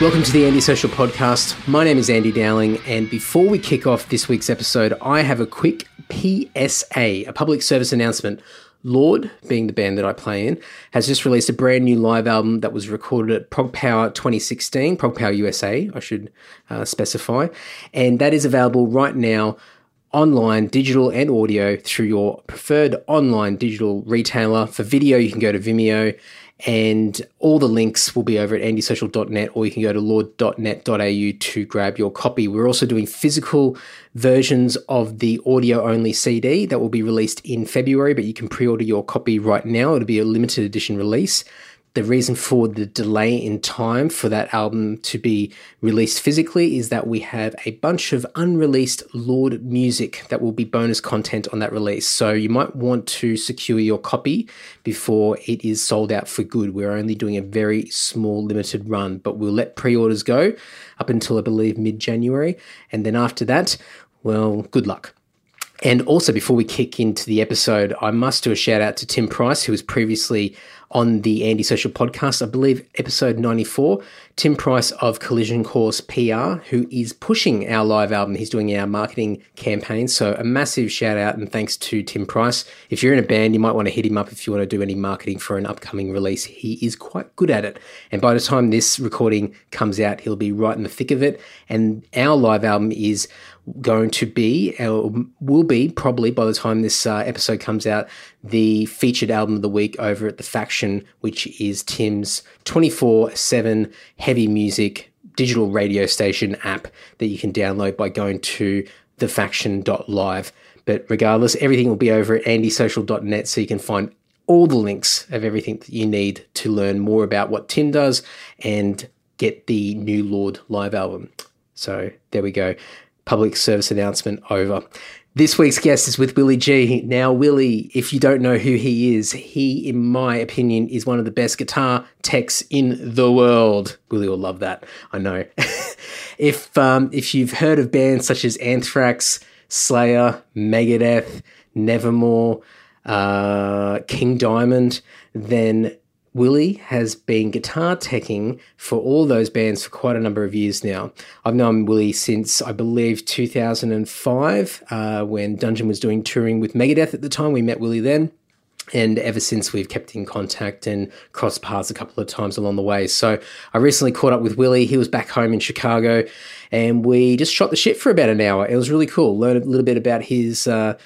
Welcome to the Andy Social Podcast. My name is Andy Dowling, and before we kick off this week's episode, I have a quick PSA, a public service announcement. Lord, being the band that I play in, has just released a brand new live album that was recorded at Prog Power 2016, Prog Power USA, I should uh, specify, and that is available right now online, digital and audio through your preferred online digital retailer. For video, you can go to Vimeo and all the links will be over at andysocial.net or you can go to lorde.net.au to grab your copy. We're also doing physical versions of the audio only CD that will be released in February, but you can pre order your copy right now. It'll be a limited edition release the reason for the delay in time for that album to be released physically is that we have a bunch of unreleased Lord music that will be bonus content on that release. So you might want to secure your copy before it is sold out for good. We're only doing a very small limited run, but we'll let pre orders go up until I believe mid January. And then after that, well, good luck. And also, before we kick into the episode, I must do a shout out to Tim Price, who was previously on the Andy Social podcast, I believe episode 94. Tim Price of Collision Course PR, who is pushing our live album. He's doing our marketing campaign. So a massive shout out and thanks to Tim Price. If you're in a band, you might want to hit him up if you want to do any marketing for an upcoming release. He is quite good at it. And by the time this recording comes out, he'll be right in the thick of it. And our live album is going to be, or will be probably by the time this uh, episode comes out, the featured album of the week over at The Faction, which is Tim's 24 7 heavy music digital radio station app that you can download by going to thefaction.live. But regardless, everything will be over at andysocial.net so you can find all the links of everything that you need to learn more about what Tim does and get the new Lord live album. So there we go public service announcement over. This week's guest is with Willie Gee. Now, Willie, if you don't know who he is, he, in my opinion, is one of the best guitar techs in the world. Willie will love that, I know. if um, if you've heard of bands such as Anthrax, Slayer, Megadeth, Nevermore, uh, King Diamond, then Willie has been guitar teching for all those bands for quite a number of years now. I've known Willie since I believe 2005 uh, when Dungeon was doing touring with Megadeth at the time. We met Willie then. And ever since we've kept in contact and crossed paths a couple of times along the way. So I recently caught up with Willie. He was back home in Chicago and we just shot the shit for about an hour. It was really cool. Learned a little bit about his uh,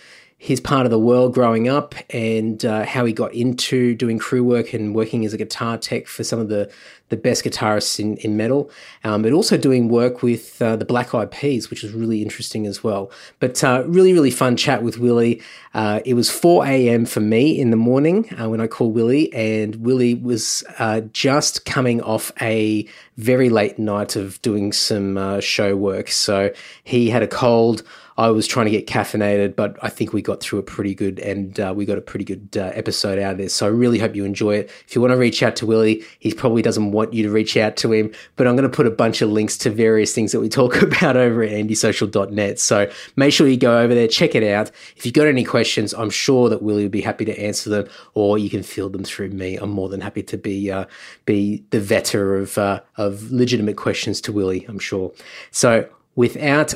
his part of the world growing up and uh, how he got into doing crew work and working as a guitar tech for some of the, the best guitarists in, in metal, um, but also doing work with uh, the Black Eyed Peas, which was really interesting as well. But uh, really, really fun chat with Willie. Uh, it was 4 a.m. for me in the morning uh, when I called Willie, and Willie was uh, just coming off a very late night of doing some show work. So he had a cold. I was trying to get caffeinated, but I think we got through it pretty good and uh, we got a pretty good uh, episode out of this. So I really hope you enjoy it. If you want to reach out to Willie, he probably doesn't want you to reach out to him, but I'm going to put a bunch of links to various things that we talk about over at andysocial.net. So make sure you go over there, check it out. If you've got any questions, I'm sure that Willie will be happy to answer them, or you can field them through me. I'm more than happy to be uh, be the vetter of uh, of legitimate questions to Willie. I'm sure. So without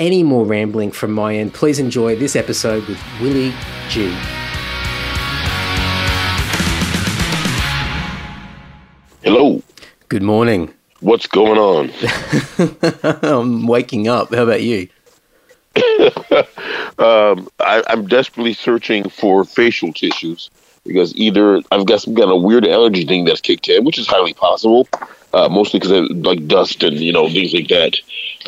any more rambling from my end, please enjoy this episode with Willie Gee. Hello. Good morning. What's going on? I'm waking up. How about you? um, I, am desperately searching for facial tissues because either I've got some kind of weird allergy thing that's kicked in, which is highly possible, uh, mostly because of like dust and you know things like that,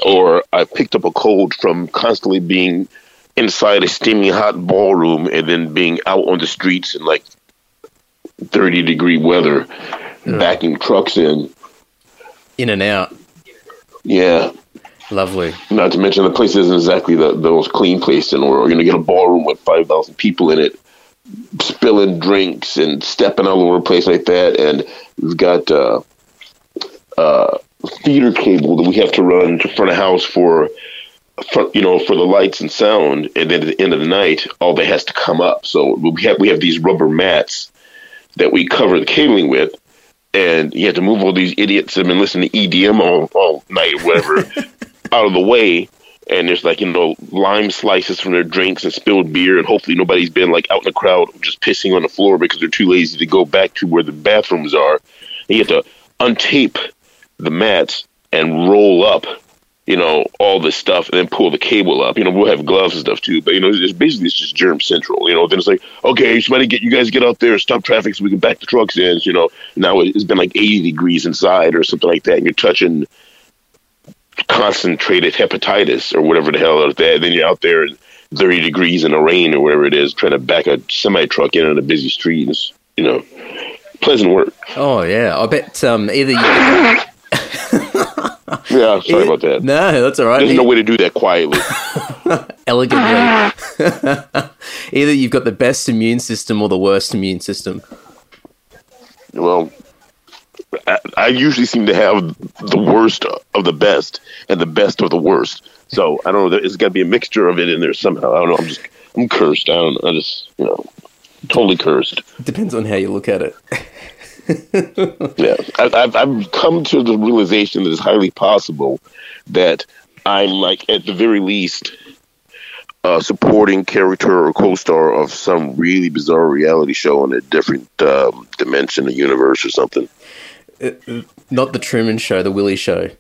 or I picked up a cold from constantly being inside a steaming hot ballroom and then being out on the streets in like 30 degree weather, yeah. backing trucks in, in and out. Yeah. Lovely. Not to mention the place isn't exactly the, the most clean place in the world. You're going to get a ballroom with 5,000 people in it, spilling drinks and stepping all over a place like that. And we've got uh, uh, feeder cable that we have to run to front of house for, for, you know, for the lights and sound. And then at the end of the night, all that has to come up. So we have we have these rubber mats that we cover the cabling with, and you have to move all these idiots that have been listening to EDM all, all night, or whatever, out of the way. And there's like you know lime slices from their drinks and spilled beer, and hopefully nobody's been like out in the crowd just pissing on the floor because they're too lazy to go back to where the bathrooms are. And you have to untape the mats and roll up you know, all this stuff and then pull the cable up. You know, we'll have gloves and stuff too, but you know, it's basically it's just germ central. You know, then it's like, okay, somebody get you guys get out there, stop traffic so we can back the trucks in. You know, now it's been like 80 degrees inside or something like that, and you're touching concentrated hepatitis or whatever the hell is that. Then you're out there in 30 degrees in the rain or whatever it is, trying to back a semi truck in on a busy street. It's, you know, pleasant work. Oh yeah, I bet um, either you. Yeah, sorry about that. No, that's all right. There's no way to do that quietly. Elegantly. Either you've got the best immune system or the worst immune system. Well, I, I usually seem to have the worst of the best and the best of the worst. So I don't know. There's got to be a mixture of it in there somehow. I don't know. I'm just I'm cursed. I don't. I just you know totally cursed. Depends on how you look at it. Yeah, I, I've I've come to the realization that it's highly possible that I'm like at the very least a supporting character or co-star of some really bizarre reality show in a different um, dimension, a universe, or something. Uh, not the Truman Show, the Willie Show.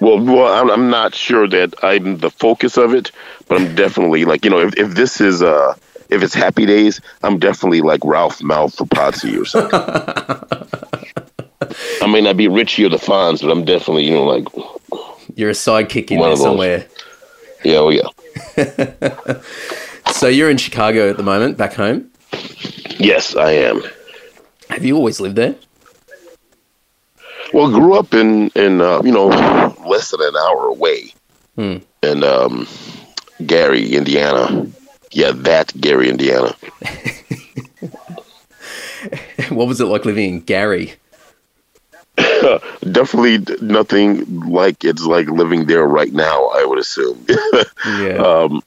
Well, well, I'm, I'm not sure that I'm the focus of it, but I'm definitely like you know if, if this is uh if it's Happy Days, I'm definitely like Ralph Malfapazzi or something. I may not be Richie or the Fonz, but I'm definitely, you know, like you're a sidekick in there somewhere. Yeah, oh yeah. so you're in Chicago at the moment, back home. Yes, I am. Have you always lived there? Well, grew up in in uh, you know less than an hour away hmm. in um, Gary, Indiana. Yeah, that Gary, Indiana. what was it like living in Gary? Definitely nothing like it's like living there right now. I would assume. yeah. Um,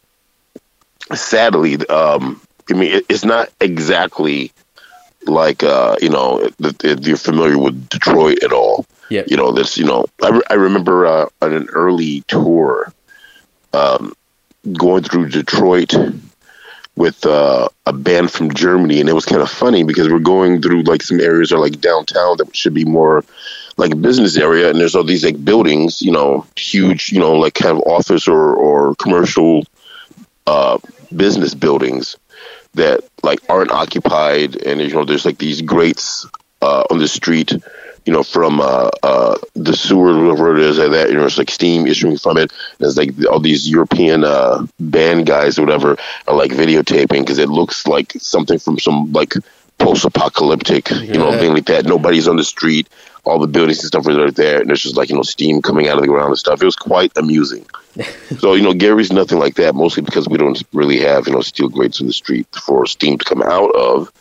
sadly, um, I mean, it, it's not exactly like uh, you know if you're familiar with Detroit at all. Yeah. You know this. You know, I, re- I remember uh, on an early tour, um, going through Detroit with uh, a band from Germany, and it was kind of funny because we're going through like some areas are like downtown that should be more like a business area, and there's all these like buildings, you know, huge, you know, like kind of office or or commercial uh, business buildings that like aren't occupied, and you know, there's like these grates uh, on the street you know, from uh, uh, the sewer, whatever it is, like that, you know, it's like steam issuing from it. And it's like all these European uh, band guys or whatever are like videotaping because it looks like something from some like post-apocalyptic, you know, thing like that. Nobody's on the street. All the buildings and stuff are there, and there's just like you know steam coming out of the ground and stuff. It was quite amusing. so you know, Gary's nothing like that, mostly because we don't really have you know steel grates in the street for steam to come out of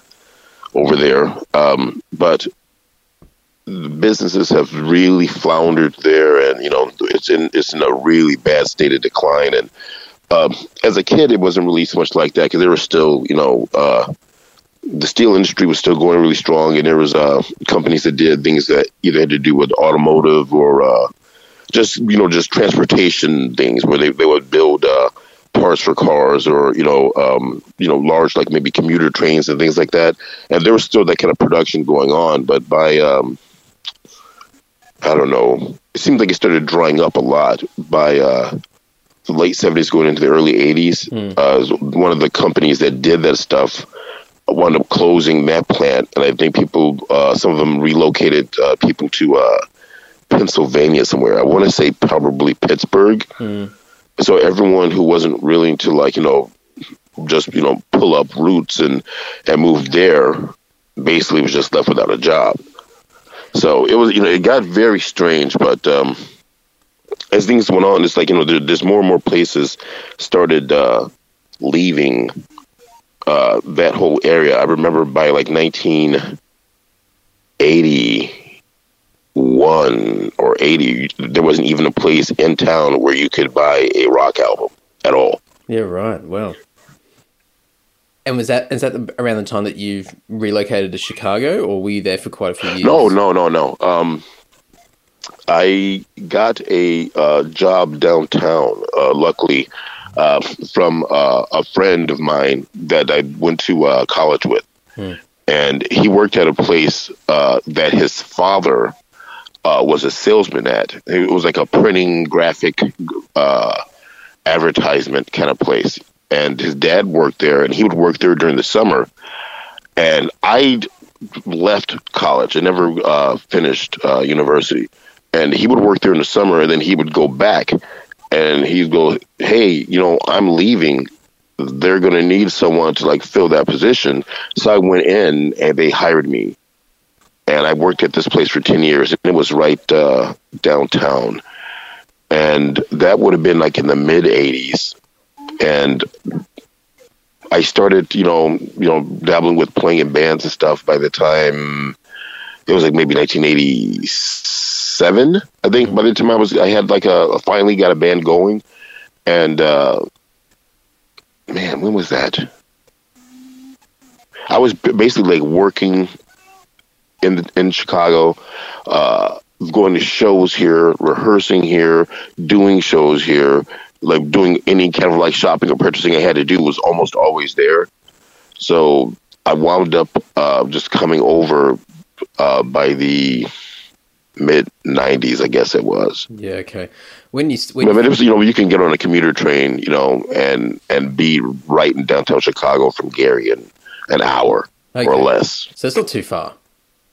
over there. Um, but businesses have really floundered there, and you know it's in it's in a really bad state of decline. And um, as a kid, it wasn't really so much like that because there was still you know uh, the steel industry was still going really strong, and there was uh, companies that did things that either had to do with automotive or uh, just you know just transportation things where they they would build. Uh, parts for cars or you know um, you know large like maybe commuter trains and things like that and there was still that kind of production going on but by um, I don't know. It seems like it started drying up a lot by uh, the late seventies, going into the early eighties. Mm. Uh, one of the companies that did that stuff wound up closing that plant, and I think people, uh, some of them relocated uh, people to uh, Pennsylvania somewhere. I want to say probably Pittsburgh. Mm. So everyone who wasn't willing to like you know just you know pull up roots and and move there basically was just left without a job. So it was, you know, it got very strange, but um, as things went on, it's like you know, there, there's more and more places started uh, leaving uh, that whole area. I remember by like 1981 or 80, there wasn't even a place in town where you could buy a rock album at all. Yeah, right. Well, And was that is that the, around the time that you relocated to Chicago, or were you there for quite a few years? No, no, no, no. Um, I got a uh, job downtown. Uh, luckily, uh, from uh, a friend of mine that I went to uh, college with, hmm. and he worked at a place uh, that his father was a salesman at. It was like a printing graphic advertisement kind of place, and his dad worked there, and he would work there during the summer. And I left college. I never finished university. And he would work there in the summer and then he would go back. And he'd go hey you know i'm leaving. They're going to need someone to like fill that position. So i went in and they hired me. And i worked at this place for 10 years and it was right uh, downtown. And that would have been like in the mid 80s and i started you know you know dabbling with playing in bands and stuff by the time it was like maybe 1987 i think. By the time i was i had like a finally got a band going. And uh man when was that? I was basically like working in in chicago uh going to shows here rehearsing here doing shows here like doing any kind of like shopping or purchasing i had to do was almost always there so I wound up uh, just coming over uh, by the mid '90s, I guess it was. Yeah. Okay. When you, when I mean, it was, you know, you can get on a commuter train, you know, and and be right in downtown Chicago from Gary in an hour okay. or less. So it's not too far.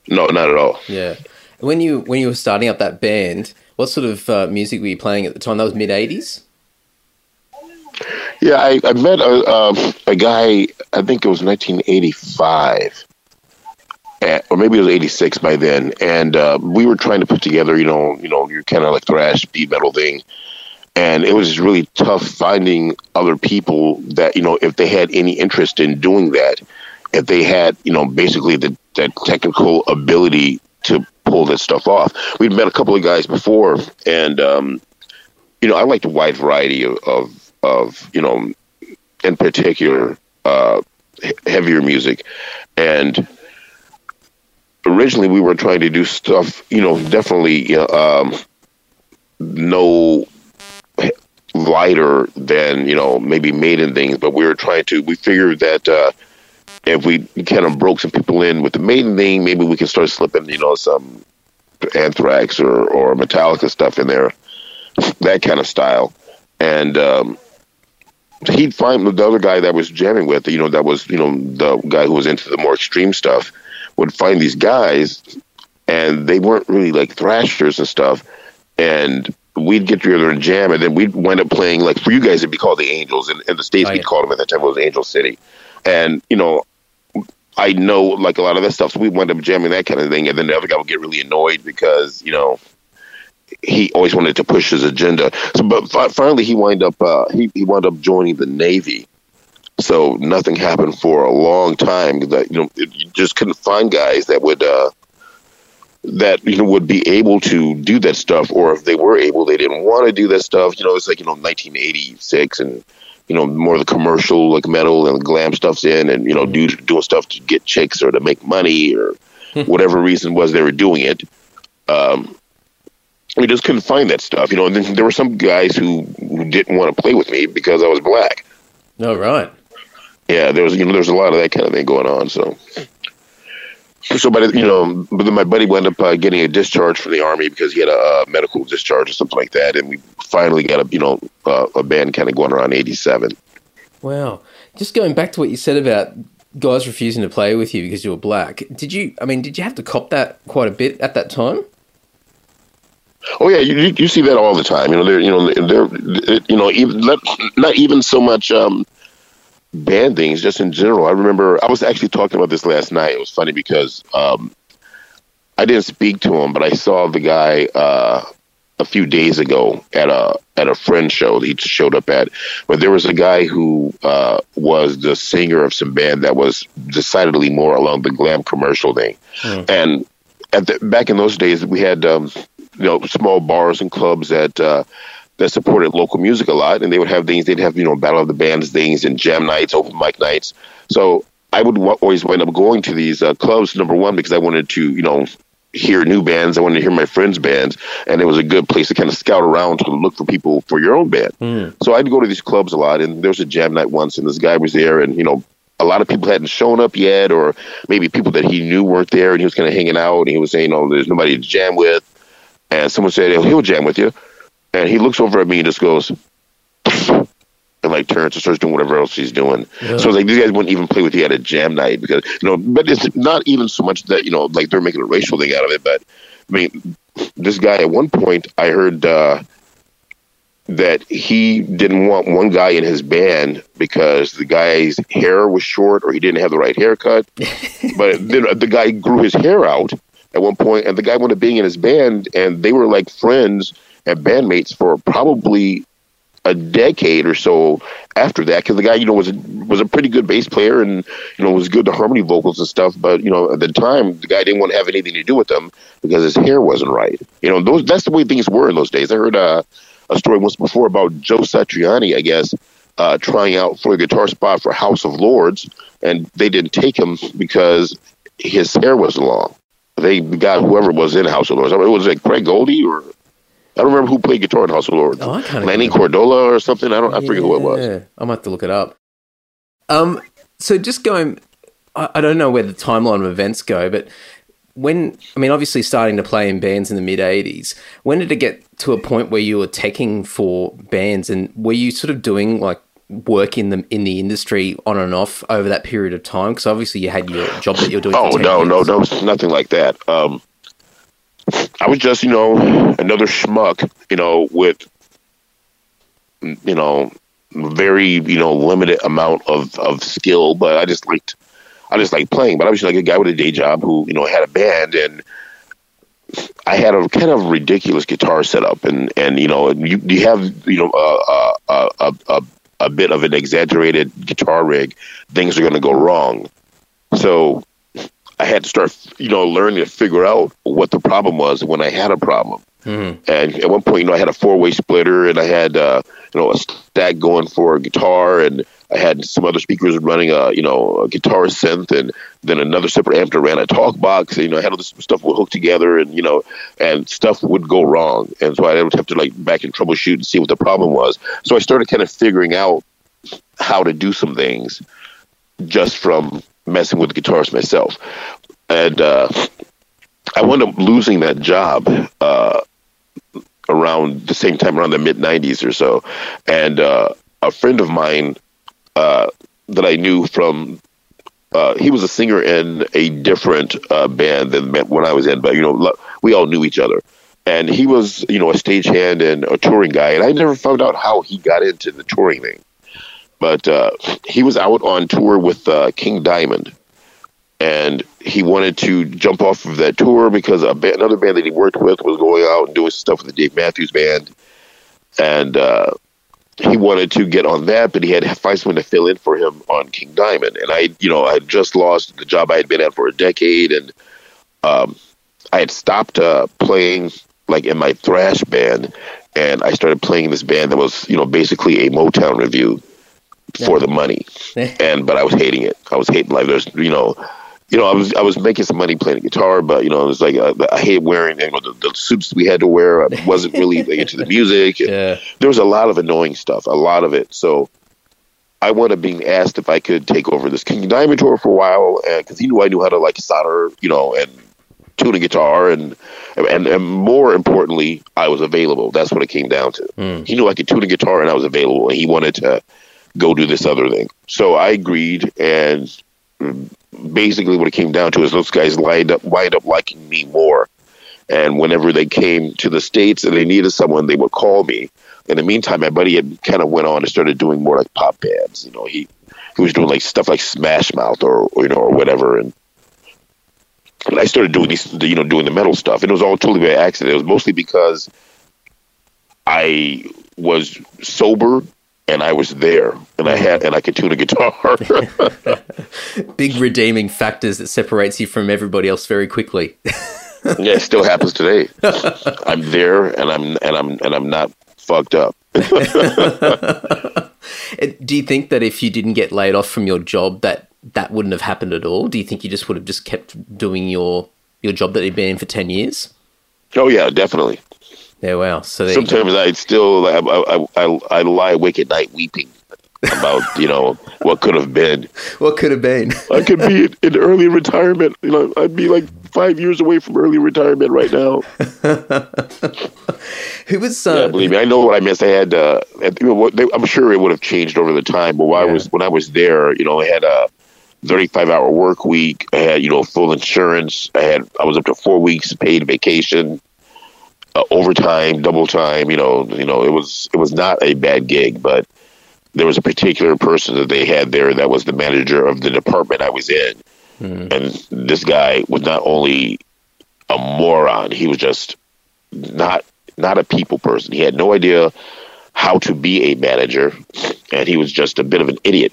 No, not at all. Yeah. When you when you were starting up that band, what sort of uh, music were you playing at the time? That was mid '80s. Yeah, I, I met a, uh, a guy. I think it was 1985 or maybe it was 86 by then. And uh, we were trying to put together you know you know your kind of like thrash beat metal thing. And it was really tough finding other people that you know if they had any interest in doing that if they had you know basically the that technical ability to pull that stuff off. We'd met a couple of guys before and um, you know i liked a wide variety of of, of you know in particular uh, heavier music and originally we were trying to do stuff, you know, definitely um, no lighter than you know maybe Maiden things, but we were trying to. We figured that uh, if we kind of broke some people in with the Maiden thing, maybe we could start slipping, you know, some Anthrax or or Metallica stuff in there, that kind of style, and. Um, he'd find the other guy that was jamming with, you know, that was, you know, the guy who was into the more extreme stuff would find these guys, and they weren't really like thrashers and stuff, and we'd get together and jam, and then we'd wind up playing like for you guys it'd be called the Angels, and in the states right. we'd call them at that time it was Angel City, and you know. I know like a lot of that stuff, so we wind up jamming that kind of thing, and then the other guy would get really annoyed because you know he always wanted to push his agenda. So, but finally, he wind up uh, he he wound up joining the Navy, so nothing happened for a long time. That you know, you just couldn't find guys that would uh, that you know would be able to do that stuff, or if they were able, they didn't want to do that stuff. You know, it's like you know 1986 and you know more of the commercial like metal and glam stuff's in, and you know do, doing stuff to get chicks or to make money or hmm. whatever reason was they were doing it. Um, we just couldn't find that stuff, you know. And then there were some guys who, who didn't want to play with me because I was black. No, right yeah, there was you know there's a lot of that kind of thing going on. So, so but you know, but then my buddy wound up uh, getting a discharge from the army because he had a, medical discharge or something like that, and we finally got a you know uh, a band kind of going around '87. Wow, just going back to what you said about guys refusing to play with you because you were black. Did you? I mean, did you have to cop that quite a bit at that time? Oh yeah, you you see that all the time. You know, they're you know they're you know even not even so much. Um, band things just in general. I remember I was actually talking about this last night. It was funny because um, I didn't speak to him, but I saw the guy uh, a few days ago at a at a friend show that he showed up at. But there was a guy who uh, was the singer of some band that was decidedly more along the glam commercial thing. Mm. And at the, back in those days, we had um, you know small bars and clubs that uh, that supported local music a lot, and they would have things. They'd have you know battle of the bands things and jam nights, open mic nights. So I would w- always wind up going to these uh, clubs. Number one, because I wanted to you know hear new bands. I wanted to hear my friends' bands, and it was a good place to kind of scout around to look for people for your own band. Mm. So I'd go to these clubs a lot, and there was a jam night once, and this guy was there, and you know. A lot of people hadn't shown up yet, or maybe people that he knew weren't there, and he was kind of hanging out. And he was saying, "Oh, there's nobody to jam with." And someone said, "He'll jam with you." And he looks over at me and just goes, and like turns and starts doing whatever else he's doing. Yeah. So it's like these guys wouldn't even play with you at a jam night because you know, but it's not even so much that you know, like they're making a racial thing out of it. But I mean, this guy at one point I heard uh, that he didn't want one guy in his band because the guy's hair was short or he didn't have the right haircut. but then the guy grew his hair out at one point, and the guy wanted being in his band, and they were like friends and bandmates for probably a decade or so after that because the guy you know was a, was a pretty good bass player and you know was good to harmony vocals and stuff but you know at the time the guy didn't want to have anything to do with them because his hair wasn't right. You know those that's the way things were in those days. I heard uh, a story once before about joe satriani i guess uh, trying out for a guitar spot for house of lords and they didn't take him because his hair wasn't long they got whoever was in house of lords I mean, was it craig goldy or I don't remember who played guitar in House of Lords. Oh, Lenny. Cordola or something. I don't. I forget who it was. Yeah, I might have to look it up. Um, so just going, I, I don't know where the timeline of events go, but when I mean, obviously starting to play in bands in the mid '80s, when did it get to a point where you were teching for bands, and were you sort of doing like work in the in the industry on and off over that period of time? Because obviously you had your job that you're doing. Oh for 10 no, no, no, it's nothing like that. Um, I was just, you know, another schmuck, you know, with, you know, very, you know, limited amount of of skill, but I just liked, I just liked playing. But I was just like a guy with a day job who, you know, had a band and. I had a kind of ridiculous guitar setup, and and you know you you have you know a a a, a, a bit of an exaggerated guitar rig, things are going to go wrong. So I had to start, you know, learning to figure out what the problem was when I had a problem. Mhm. And at one point, you know, I had a four-way splitter, and I had, uh, you know, a stack going for a guitar, and I had some other speakers running a, you know, a guitar synth, and then another separate amp that ran a talk box. And, you know, I had all this stuff would hook together, and you know, and stuff would go wrong, and so I would have to like back and troubleshoot and see what the problem was. So I started kind of figuring out how to do some things just from messing with the guitars myself. And uh, I wound up losing that job uh, around the same time, around the mid 90s or so. And uh, a friend of mine uh, that I knew from, uh, he was a singer in a different uh, band than when I was in, but, you know, we all knew each other. And he was, you know, a stagehand and a touring guy. And I never found out how he got into the touring thing but uh, he was out on tour with uh, King Diamond, and he wanted to jump off of that tour because ba- another band that he worked with was going out and doing stuff with the Dave Matthews Band, and uh, he wanted to get on that, but he had find to fill in for him on King Diamond, and I, you know, I had just lost the job I had been at for a decade, and um, I had stopped uh, playing like in my thrash band, and I started playing in this band that was, you know, basically a Motown review for the money. and but I was hating it. I was hating life. There's, you know, you know, I was I was making some money playing guitar, but you know, it was like uh, I hate wearing you know, the, the suits we had to wear. I wasn't really into the music. Yeah. There was a lot of annoying stuff, a lot of it. So I wound up being asked if I could take over this King Diamond tour for a while, because he knew I knew how to like solder, you know, and tune a guitar, and and and more importantly, I was available. That's what it came down to. Mm. He knew I could tune a guitar, and I was available, and he wanted to go do this other thing. So I agreed, and basically what it came down to is those guys lined up wind up liking me more. And whenever they came to the states and they needed someone, they would call me. In the meantime, my buddy had kind of went on and started doing more like pop bands. You know, he he was doing like stuff like Smash Mouth or, or you know or whatever, and and I started doing these, you know, doing the metal stuff, and it was all totally by accident. It was mostly because I was sober and I was there, and I had and I could tune a guitar. Big redeeming factors that separates you from everybody else very quickly. yeah, it still happens today. I'm there, and I'm and I'm and I'm not fucked up. Do you think that if you didn't get laid off from your job, that that wouldn't have happened at all? Do you think you just would have just kept doing your your job that you'd been in for ten years? Oh yeah, definitely. Yeah, wow. So Sometimes I'd still I, I, I, I lie awake at night weeping about you know what could have been. what could have been? I could be in, in early retirement. You know, I'd be like five years away from early retirement right now. Who was? Yeah, Uh, believe me, I know what I missed. I had, uh, you know, they, I'm sure it would have changed over the time. But while I was when I was there, you know, I had a 35 hour work week. I had, you know, full insurance. I had, I was up to four weeks paid vacation, uh, overtime, double time. You know, you know, it was it was not a bad gig, but there was a particular person that they had there that was the manager of the department I was in, and this guy was not only a moron, he was just not not a people person. He had no idea how to be a manager, and he was just a bit of an idiot.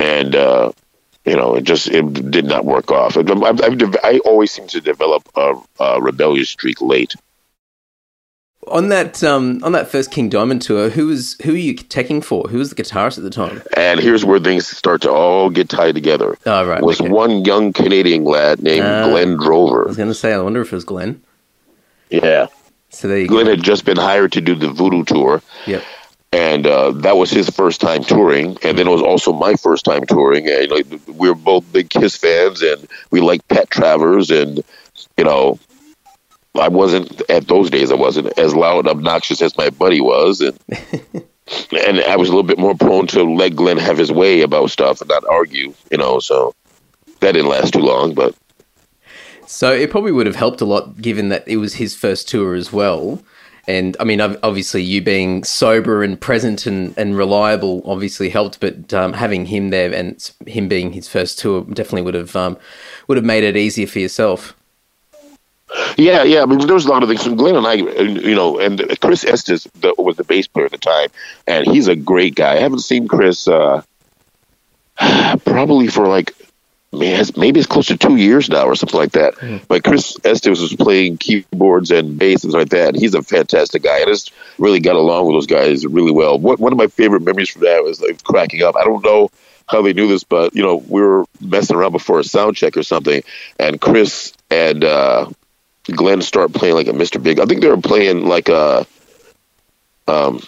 And uh, you know, it just it did not work off. I've, I've, I've, always seem to develop a, a rebellious streak late. on that um, on that first King Diamond tour, who was who were you teching for? Who was the guitarist at the time? And here's where things start to all get tied together. Oh, right, Was okay. one young Canadian lad named Ah. Glenn Drover. I was going to say, I wonder if it was Glenn. Yeah. So there you Glenn go. had just been hired to do the Voodoo tour. Yep. And uh, that was his first time touring, and then it was also my first time touring. And like, we were both big Kiss fans, and we liked Pat Travers, and you know, I wasn't at those days. I wasn't as loud and obnoxious as my buddy was, and and I was a little bit more prone to let Glenn have his way about stuff and not argue. You know, so that didn't last too long, but. So it probably would have helped a lot, given that it was his first tour as well. And I mean, obviously, you being sober and present and, and reliable obviously helped. But um, having him there and him being his first tour definitely would have um, would have made it easier for yourself. Yeah, yeah. I mean, there was a lot of things. So Glenn and I, you know, and Chris Estes the, was the bass player at the time, and he's a great guy. I haven't seen Chris uh, probably for like, maybe it's close to two years now or something like that. But Chris Estes was playing keyboards and bass and stuff like that. He's a fantastic guy. I just really got along with those guys really well. What, one of my favorite memories from that was like cracking up. I don't know how they knew this, but you know, we were messing around before a sound check or something, and Chris and uh, Glenn start playing like a Mr. Big. I think they were playing like a um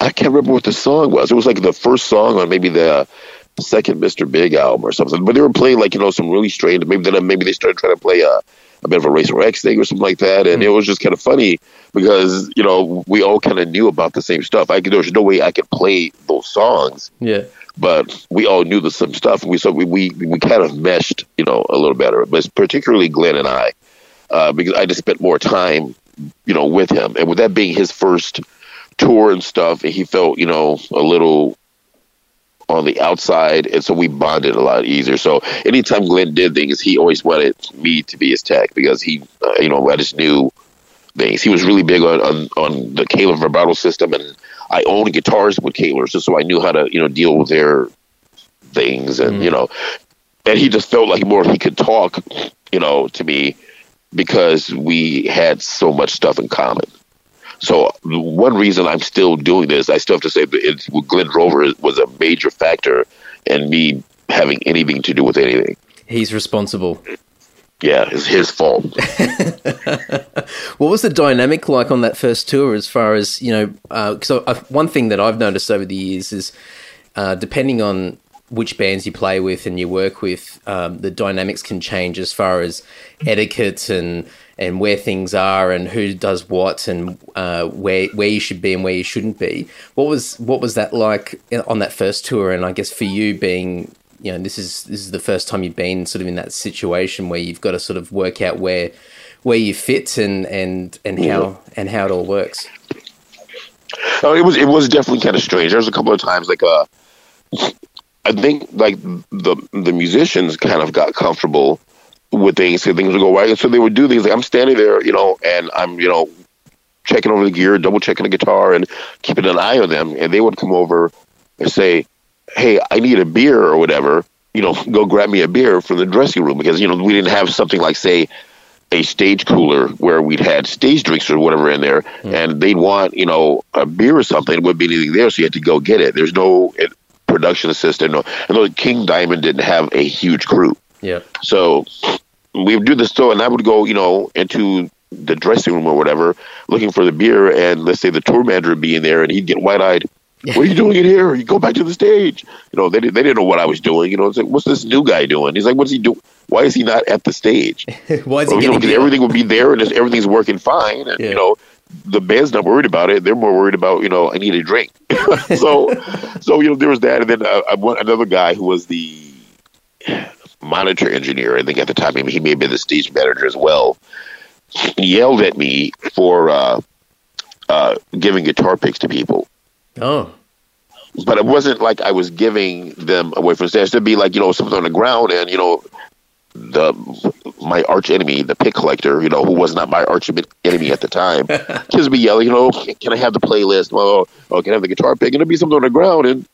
I can't remember what the song was. It was like the first song on maybe the uh, second Mr. Big album or something. But they were playing like, you know, some really strange maybe then uh, maybe they started trying to play a a bit of a Racer X thing or something like that. And hmm. it was just kind of funny because, you know, we all kind of knew about the same stuff. I could, there was no way I could play those songs Yeah. but we all knew the some stuff. We so we, we we kind of meshed, you know, a little better. But particularly Glenn and I, uh, because I just spent more time, you know, with him, and with that being his first tour and stuff, and he felt, you know, a little on the outside, and so we bonded a lot easier. So anytime Glenn did things, he always wanted me to be his tech because he, uh, you know, I just knew things. He was really big on on, on the Kahler vibrato system, and I owned guitars with Kahlers, just so I knew how to you know deal with their things, and you know, and he just felt like more he could talk, you know, to me because we had so much stuff in common. So one reason I'm still doing this, I still have to say it's Glenn Drover was a major factor in me having anything to do with anything. He's responsible. Yeah, it's his fault. What was the dynamic like on that first tour as far as, you know, because uh, one thing that I've noticed over the years is uh, depending on which bands you play with and you work with, um, the dynamics can change as far as etiquette and and where things are and who does what and uh, where where you should be and where you shouldn't be. What was what was that like on that first tour? And I guess for you being you know this is this is the first time you've been sort of in that situation where you've got to sort of work out where where you fit and and and how and how it all works. Oh, it was it was definitely kind of strange. There was a couple of times like uh, I think like the the musicians kind of got comfortable with things, so things would go right, and so they would do things like I'm standing there, you know, and I'm you know checking over the gear, double checking the guitar, and keeping an eye on them, and they would come over and say, "Hey, I need a beer or whatever." You know, go grab me a beer from the dressing room because you know we didn't have something like say a stage cooler where we'd had stage drinks or whatever in there, mm. and they'd want you know a beer or something. It wouldn't be anything there, so you had to go get it. There's no production assistant. No, and King Diamond didn't have a huge crew. Yeah. So we would do the store, and I would go, you know, into the dressing room or whatever, looking for the beer, and let's say the tour manager would be in there, and he'd get wide eyed. What are you doing in here? You go back to the stage. You know, they didn't, they didn't know what I was doing. You know, it's like, what's this new guy doing? He's like, what's he doing? Why is he not at the stage? Why is he you know, everything would be there and everything's working fine. And, yeah. you know, the band's not worried about it. They're more worried about, you know, I need a drink. so, so, you know, there was that. And then uh, another guy who was the monitor engineer, I think at the time, he may have been the stage manager as well, yelled at me for uh, uh, giving guitar picks to people. Oh. But it wasn't like I was giving them away from stage. It'd be like, you know, something on the ground and, you know, the my arch enemy, the pick collector, you know, who was not my arch enemy at the time, just be yelling, you know, can I have the playlist? Well, oh, can I have the guitar pick? And it'd be something on the ground, and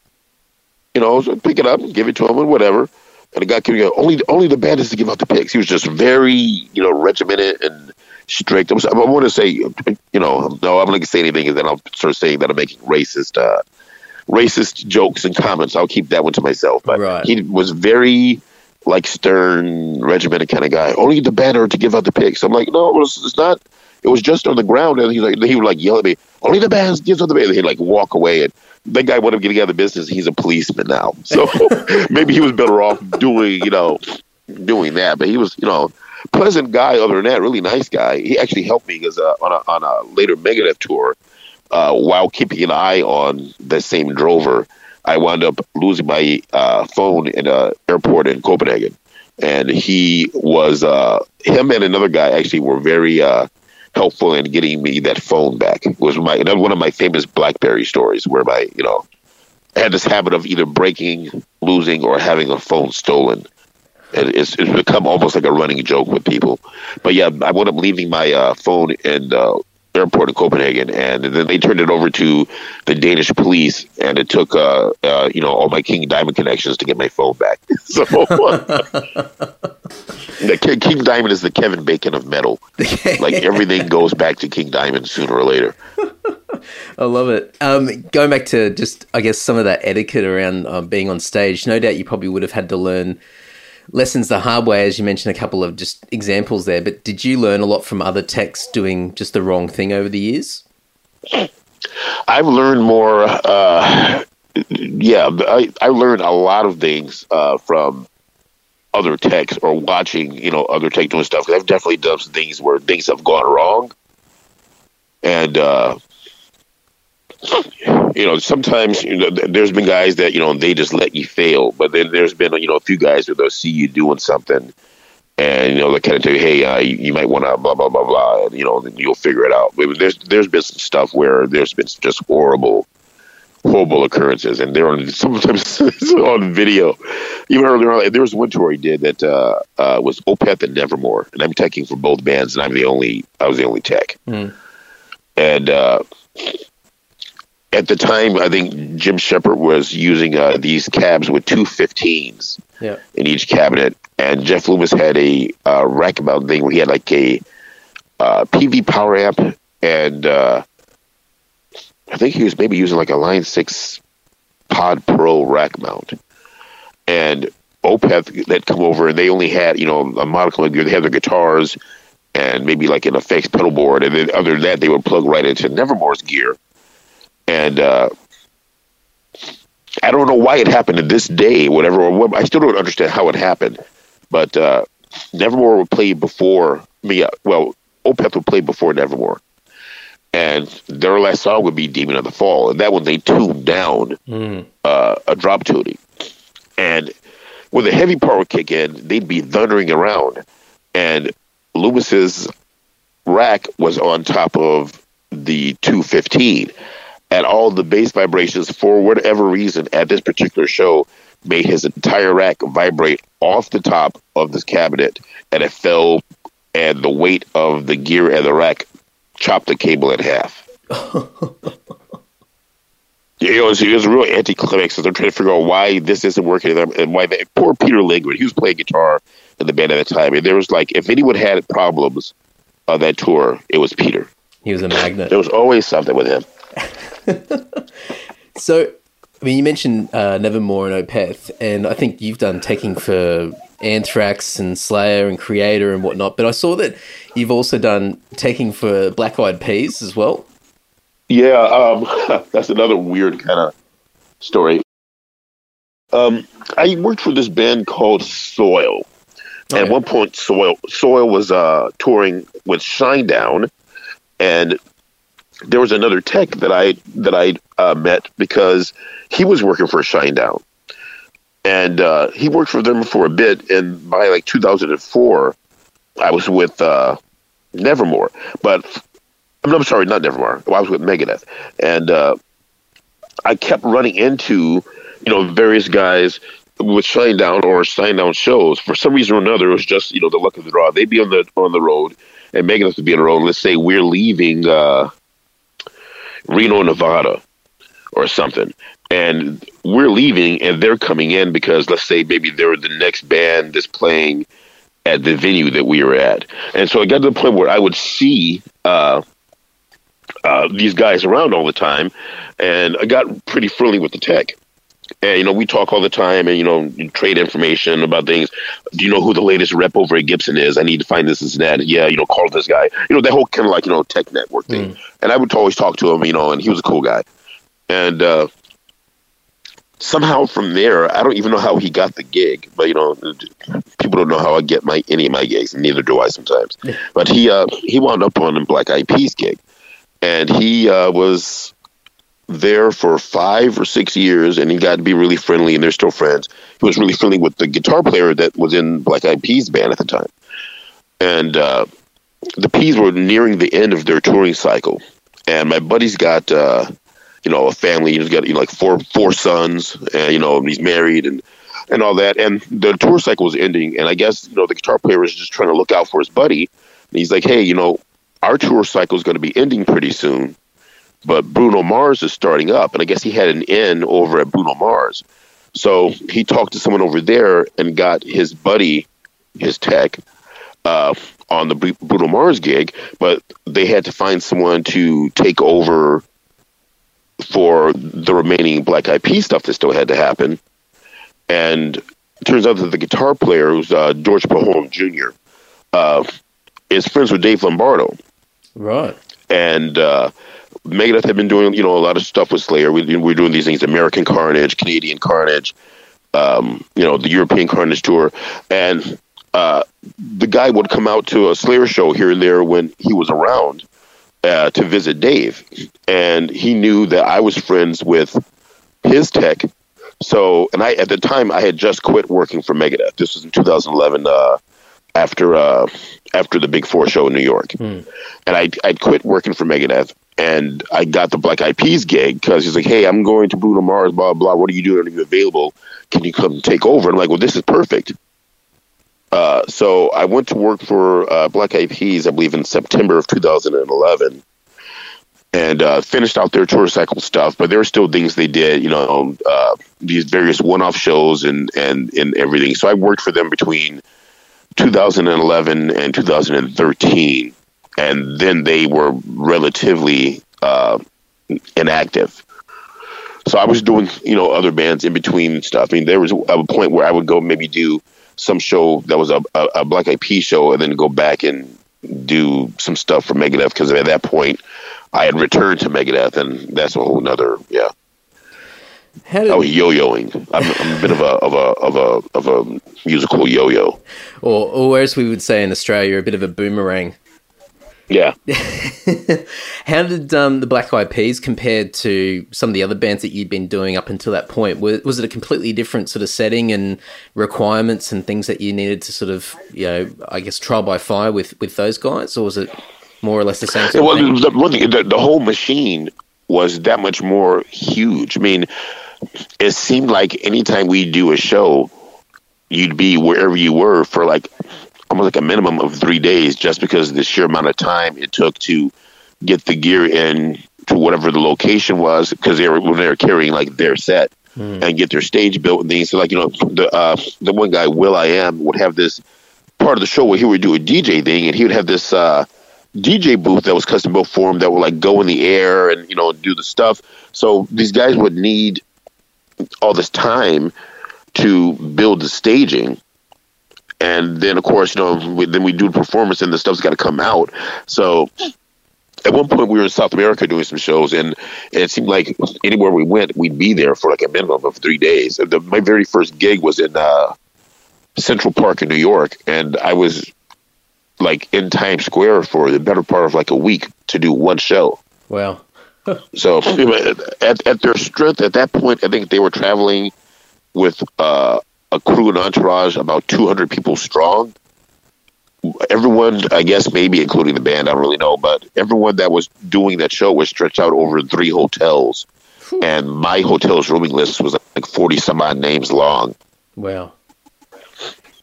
you know, so pick it up and give it to him and whatever. And the guy can go, only only the band is to give out the picks. He was just very, you know, regimented and strict. I, was, I want to say, you know, no, I'm not going to say anything, and then I'll start saying that I'm making racist, uh, racist jokes and comments. I'll keep that one to myself. But right. he was very like stern, regimented kind of guy. Only the banner to give out the picks. I'm like, no, it was, it's not. It was just on the ground, and he's like, he would like yell at me. Only the bands gives out the band. He'd like walk away, and that guy wound up getting out of the business. He's a policeman now, so maybe he was better off doing, you know, doing that. But he was, you know, pleasant guy. Other than that, really nice guy. He actually helped me because uh, on a on a later Megadeth tour, uh, while keeping an eye on the same drover, I wound up losing my uh, phone in an airport in Copenhagen, and he was uh, him and another guy actually were very uh, helpful in getting me that phone back. It was my one of my famous BlackBerry stories where my you know I had this habit of either breaking, losing, or having a phone stolen. And it's, it's become almost like a running joke with people. But yeah, I wound up leaving my uh, phone in uh, airport in Copenhagen, and then they turned it over to the Danish police, and it took uh, uh, you know all my King Diamond connections to get my phone back. so the King Diamond is the Kevin Bacon of metal. like everything goes back to King Diamond sooner or later. I love it. Um, going back to just, I guess, some of that etiquette around uh, being on stage. No doubt you probably would have had to learn lessons the hard way, as you mentioned a couple of just examples there. But did you learn a lot from other techs doing just the wrong thing over the years? I've learned more. Uh, yeah, I, I learned a lot of things uh, from other techs or watching, you know, other tech doing stuff. I've definitely done some things where things have gone wrong, and uh, you know, sometimes you know, there's been guys that you know they just let you fail, but then there's been you know a few guys where they'll see you doing something, and you know they kind of tell you, hey, uh, you, you, might want to blah blah blah blah, and you know then you'll figure it out. But there's there's been some stuff where there's been just horrible, horrible occurrences, and they're on sometimes on video. Even earlier on, there was one tour he did that uh, uh, was Opeth and Nevermore, and I'm teching for both bands, and I'm the only I was the only tech, mm. and. Uh, at the time, I think Jim Sheppard was using uh, these cabs with two 15s yeah. in each cabinet, and Jeff Loomis had a uh, rack mount thing where he had like a uh, PV power amp, and uh, I think he was maybe using like a Line Six Pod Pro rack mount, and Opeth that come over and they only had you know a modicum of gear. They had their guitars and maybe like an effects pedal board, and then other than that, they would plug right into Nevermore's gear and uh, I don't know why it happened to this day, whatever. Or what, I still don't understand how it happened. But uh, Nevermore would play before me. Well, Opeth would play before Nevermore, and their last song would be "Demon of the Fall," and that one they tuned down mm. uh, a drop tuning, and when the heavy part would kick in, they'd be thundering around, and Loomis's rack was on top of the 215 and all the bass vibrations for whatever reason at this particular show made his entire rack vibrate off the top of this cabinet and it fell and the weight of the gear and the rack chopped the cable in half. You know, it was, it was a real anticlimax. They're trying to figure out why this isn't working and why they, poor Peter Lindgren, he was playing guitar in the band at the time. And there was like, if anyone had problems on that tour, it was Peter. He was a magnet. There was always something with him. so, I mean, you mentioned uh, Nevermore and Opeth, and I think you've done taking for Anthrax and Slayer and Kreator and whatnot. But I saw that you've also done taking for Black Eyed Peas as well. Yeah, um, that's another weird kind of story. Um, I worked for this band called Soil. Okay. At one point, Soil Soil was uh, touring with Shinedown, and there was another tech that I that I uh, met because he was working for Shinedown, and uh, he worked for them for a bit. And by like 2004, I was with uh, Nevermore. But I'm, I'm, sorry, not Nevermore. I was with Megadeth, and uh, I kept running into you know various guys with Shinedown or Shinedown shows. For some reason or another, it was just you know the luck of the draw. They'd be on the on the road, and Megadeth would be on the road. Let's say we're leaving uh, Reno, Nevada, or something and we're leaving and they're coming in because let's say maybe they're the next band that's playing at the venue that we were at. And so I got to the point where I would see uh, uh, these guys around all the time, and I got pretty friendly with the tech. And you know, we talk all the time, and you know, trade information about things. Do you know who the latest rep over at Gibson is? I need to find this and that. Yeah, you know, call this guy. You know, that whole kind of like you know tech network thing. Mm. And I would always talk to him, you know, and he was a cool guy. And uh, somehow from there, I don't even know how he got the gig, but you know, people don't know how I get my any of my gigs, and neither do I sometimes. But he uh, he wound up on a Black Eyed Peas gig, and he uh, was there for five or six years, and he got to be really friendly, and they're still friends. He was really friendly with the guitar player that was in Black Eyed Peas band at the time, and uh, the Peas were nearing the end of their touring cycle, and my buddy's got. Uh, you know, a family. He's got you know, like four four sons, and you know, he's married and and all that. And the tour cycle was ending, and I guess you know the guitar player was just trying to look out for his buddy. And he's like, hey, you know, our tour cycle is going to be ending pretty soon, but Bruno Mars is starting up, and I guess he had an in over at Bruno Mars. So he talked to someone over there and got his buddy, his tech, uh, on the Bruno Mars gig, but they had to find someone to take over for the remaining Black Eyed Peas stuff that still had to happen. And it turns out that the guitar player, who's uh, George Pajon Jr., uh, is friends with Dave Lombardo. Right. And uh, Megadeth had been doing, you know, a lot of stuff with Slayer. We, we're doing these things: American Carnage, Canadian Carnage, um, you know, the European Carnage tour, and uh, the guy would come out to a Slayer show here and there when he was around, uh, to visit Dave, and he knew that I was friends with his tech. So, and I at the time I had just quit working for Megadeth. This was in 2011, uh, after uh, after the Big Four show in New York, hmm. and I I'd quit working for Megadeth, and I got the Black Eyed Peas gig because he's like, "Hey, I'm going to Bruno Mars, blah blah. What are you doing? Are you available? Can you come take over?" And I'm like, "Well, this is perfect." Uh, so I went to work for uh, Black Eyed Peas, I believe, in September of 2011, and uh, finished out their tour cycle stuff. But there were still things they did, you know, uh, these various one-off shows and and and everything. So I worked for them between 2011 and 2013, and then they were relatively uh, inactive. So I was doing, you know, other bands in between stuff. I mean, there was a point where I would go maybe do some show that was a, a, a Black Eyed Peas show, and then go back and do some stuff for Megadeth because at that point I had returned to Megadeth, and that's a whole nother yeah. How did... Was yo-yoing. I'm, I'm, a bit of a of a of a of a musical yo-yo, or or as we would say in Australia, a bit of a boomerang. Yeah. How did um, the Black Eyed Peas compare to some of the other bands that you'd been doing up until that point? Was, was, it a completely different sort of setting and requirements and things that you needed to sort of, you know, I guess trial by fire with, with those guys, or was it more or less the same? Sort well, the, the, the whole machine was that much more huge. I mean, it seemed like anytime we do a show, you'd be wherever you were for like almost like a minimum of three days just because of the sheer amount of time it took to get the gear in to whatever the location was because they were when they were carrying like their set Hmm. and get their stage built and things. So like you know the uh, the one guy Will I Am would have this part of the show where he would do a DJ thing and he would have this uh, DJ booth that was custom built for him that would like go in the air and you know do the stuff. So these guys would need all this time to build the staging. And then, of course, you know, we, then we do the performance, and the stuff's got to come out. So, at one point, we were in South America doing some shows, and it seemed like anywhere we went, we'd be there for like a minimum of three days. The, my very first gig was in uh, Central Park in New York, and I was like in Times Square for the better part of like a week to do one show. Wow. So at, at their strength at that point, I think they were traveling with uh, a crew and entourage about 200 people strong. Everyone, I guess, maybe including the band, I don't really know, but everyone that was doing that show was stretched out over three hotels. And my hotel's rooming list was like 40 some odd names long. Wow.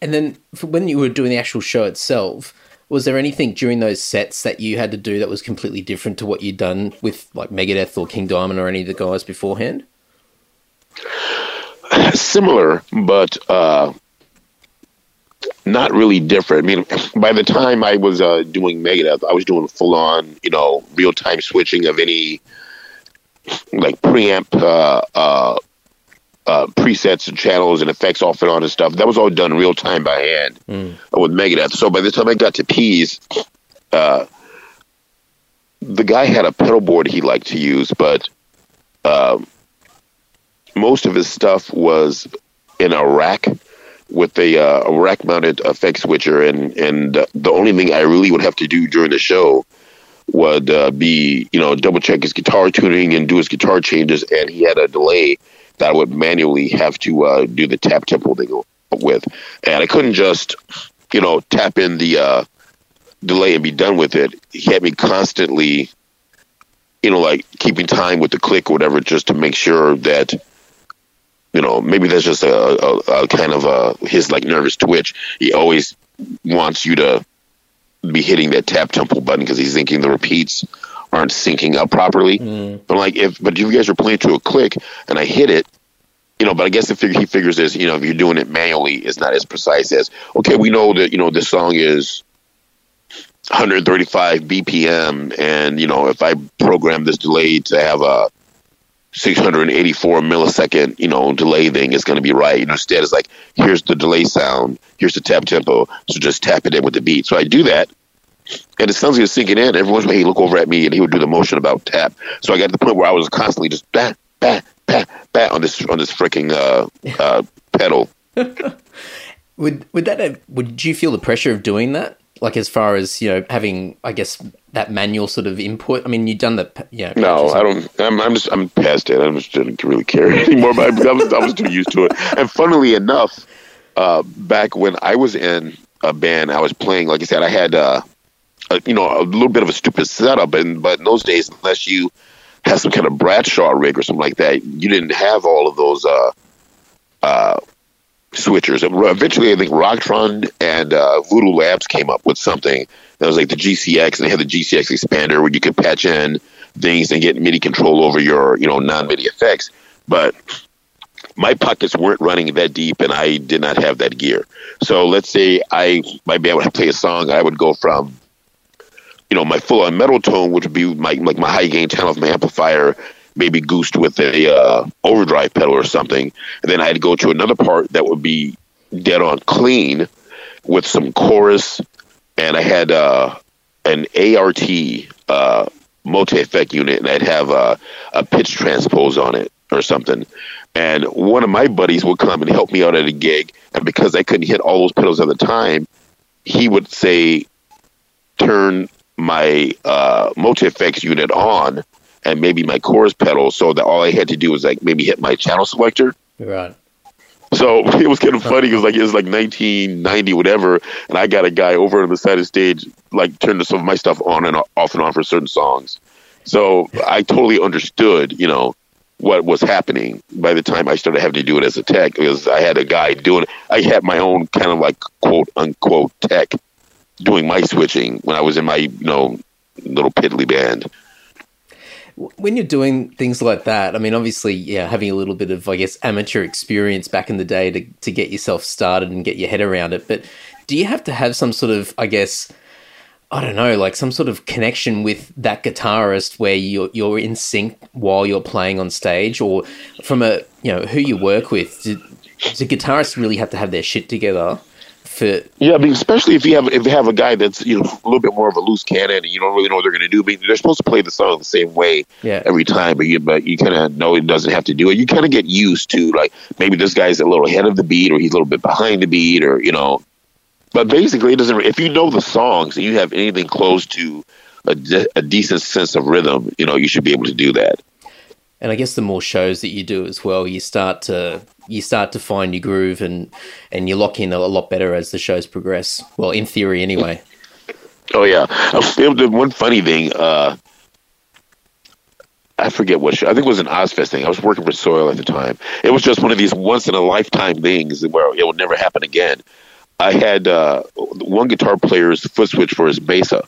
And then when you were doing the actual show itself, was there anything during those sets that you had to do that was completely different to what you'd done with like Megadeth or King Diamond or any of the guys beforehand? Similar, but uh, not really different. I mean, by the time I was uh, doing Megadeth, I was doing full on, you know, real time switching of any like preamp uh, uh, presets and channels and effects off and on and stuff. That was all done real time by hand with Megadeth. So by the time I got to Peas, uh, the guy had a pedal board he liked to use, but uh, most of his stuff was in a rack with a, uh, a rack mounted effect switcher and and uh, the only thing I really would have to do during the show would uh, be you know double check his guitar tuning and do his guitar changes and he had a delay that I would manually have to uh, do the tap tempo thing with and I couldn't just you know tap in the uh, delay and be done with it he had me constantly you know like keeping time with the click or whatever just to make sure that you know, maybe that's just a, a, a kind of a his like nervous twitch. He always wants you to be hitting that tap tempo button because he's thinking the repeats aren't syncing up properly. Mm-hmm. But like if but if you guys are playing to a click and I hit it, you know, but I guess the figure he figures this, you know, if you're doing it manually, it's not as precise as okay, we know that you know this song is 135 BPM, and you know if I program this delay to have a 684 millisecond, you know, delay thing is going to be right. You know, instead, it's like, here's the delay sound, here's the tap tempo, so just tap it in with the beat. So I do that, and it sounds like it's syncing in. Everyone's like, hey, look over at me, and he would do the motion about tap. So I got to the point where I was constantly just bat, bat, bat, bat on this on this freaking uh, uh, pedal. Would would that have, would you feel the pressure of doing that? Like as far as you know, having I guess that manual sort of input. I mean, you've done the you know, No, I don't. I'm, I'm just. I'm past it. I just didn't really care anymore. But I, I was. I was too used to it. And funnily enough, uh, back when I was in a band, I was playing. Like I said, I had, uh, a, you know, a little bit of a stupid setup. And but in those days, unless you had some kind of Bradshaw rig or something like that, you didn't have all of those. Uh, uh, switchers. And eventually, I think Rocktron and uh, Voodoo Labs came up with something that was like the GCX, and they had the GCX expander where you could patch in things and get MIDI control over your, you know, non-MIDI effects. But my pockets weren't running that deep, and I did not have that gear. So let's say I my band would play a song, I would go from you know my full on metal tone, which would be my like my high gain channel of my amplifier, maybe goosed with a uh, overdrive pedal or something, and then I'd go to another part that would be dead on clean with some chorus, and I had uh, an ART uh, multi effect unit, and I'd have uh, a pitch transpose on it or something. And one of my buddies would come and help me out at a gig, and because I couldn't hit all those pedals at the time, he would say, "Turn my uh, multi effects unit on." and maybe my chorus pedal so that all I had to do was like maybe hit my channel selector. right. So it was kind of funny because like it was like 1990 whatever, and I got a guy over on the side of the stage like turning some of my stuff on and off and on for certain songs. So I totally understood, you know, what was happening by the time I started having to do it as a tech because I had a guy doing it. I had my own kind of like quote unquote tech doing my switching when I was in my you know little piddly band. When you're doing things like that, I mean, obviously, yeah, having a little bit of, I guess, amateur experience back in the day to, to get yourself started and get your head around it. But do you have to have some sort of, I guess, I don't know, like some sort of connection with that guitarist where you're you're in sync while you're playing on stage, or from a you know who you work with? Do, do guitarists really have to have their shit together? For Yeah, I mean, especially if you have if you have a guy that's you know a little bit more of a loose cannon and you don't really know what they're going to do. Mean, they're supposed to play the song the same way Yeah. every time, but you but you kind of know it doesn't have to do it. You kind of get used to like maybe this guy's a little ahead of the beat or he's a little bit behind the beat or you know. But basically, it doesn't. If you know the songs and you have anything close to a, de- a decent sense of rhythm, you know, you should be able to do that. And I guess the more shows that you do as well, you start to you start to find your groove and and you lock in a lot better as the shows progress. Well, in theory, anyway. Oh yeah, the one funny thing. Uh, I forget what show. I think it was an Ozzfest thing. I was working for Soil at the time. It was just one of these once in a lifetime things where it would never happen again. I had uh, one guitar player's foot switch for his Mesa,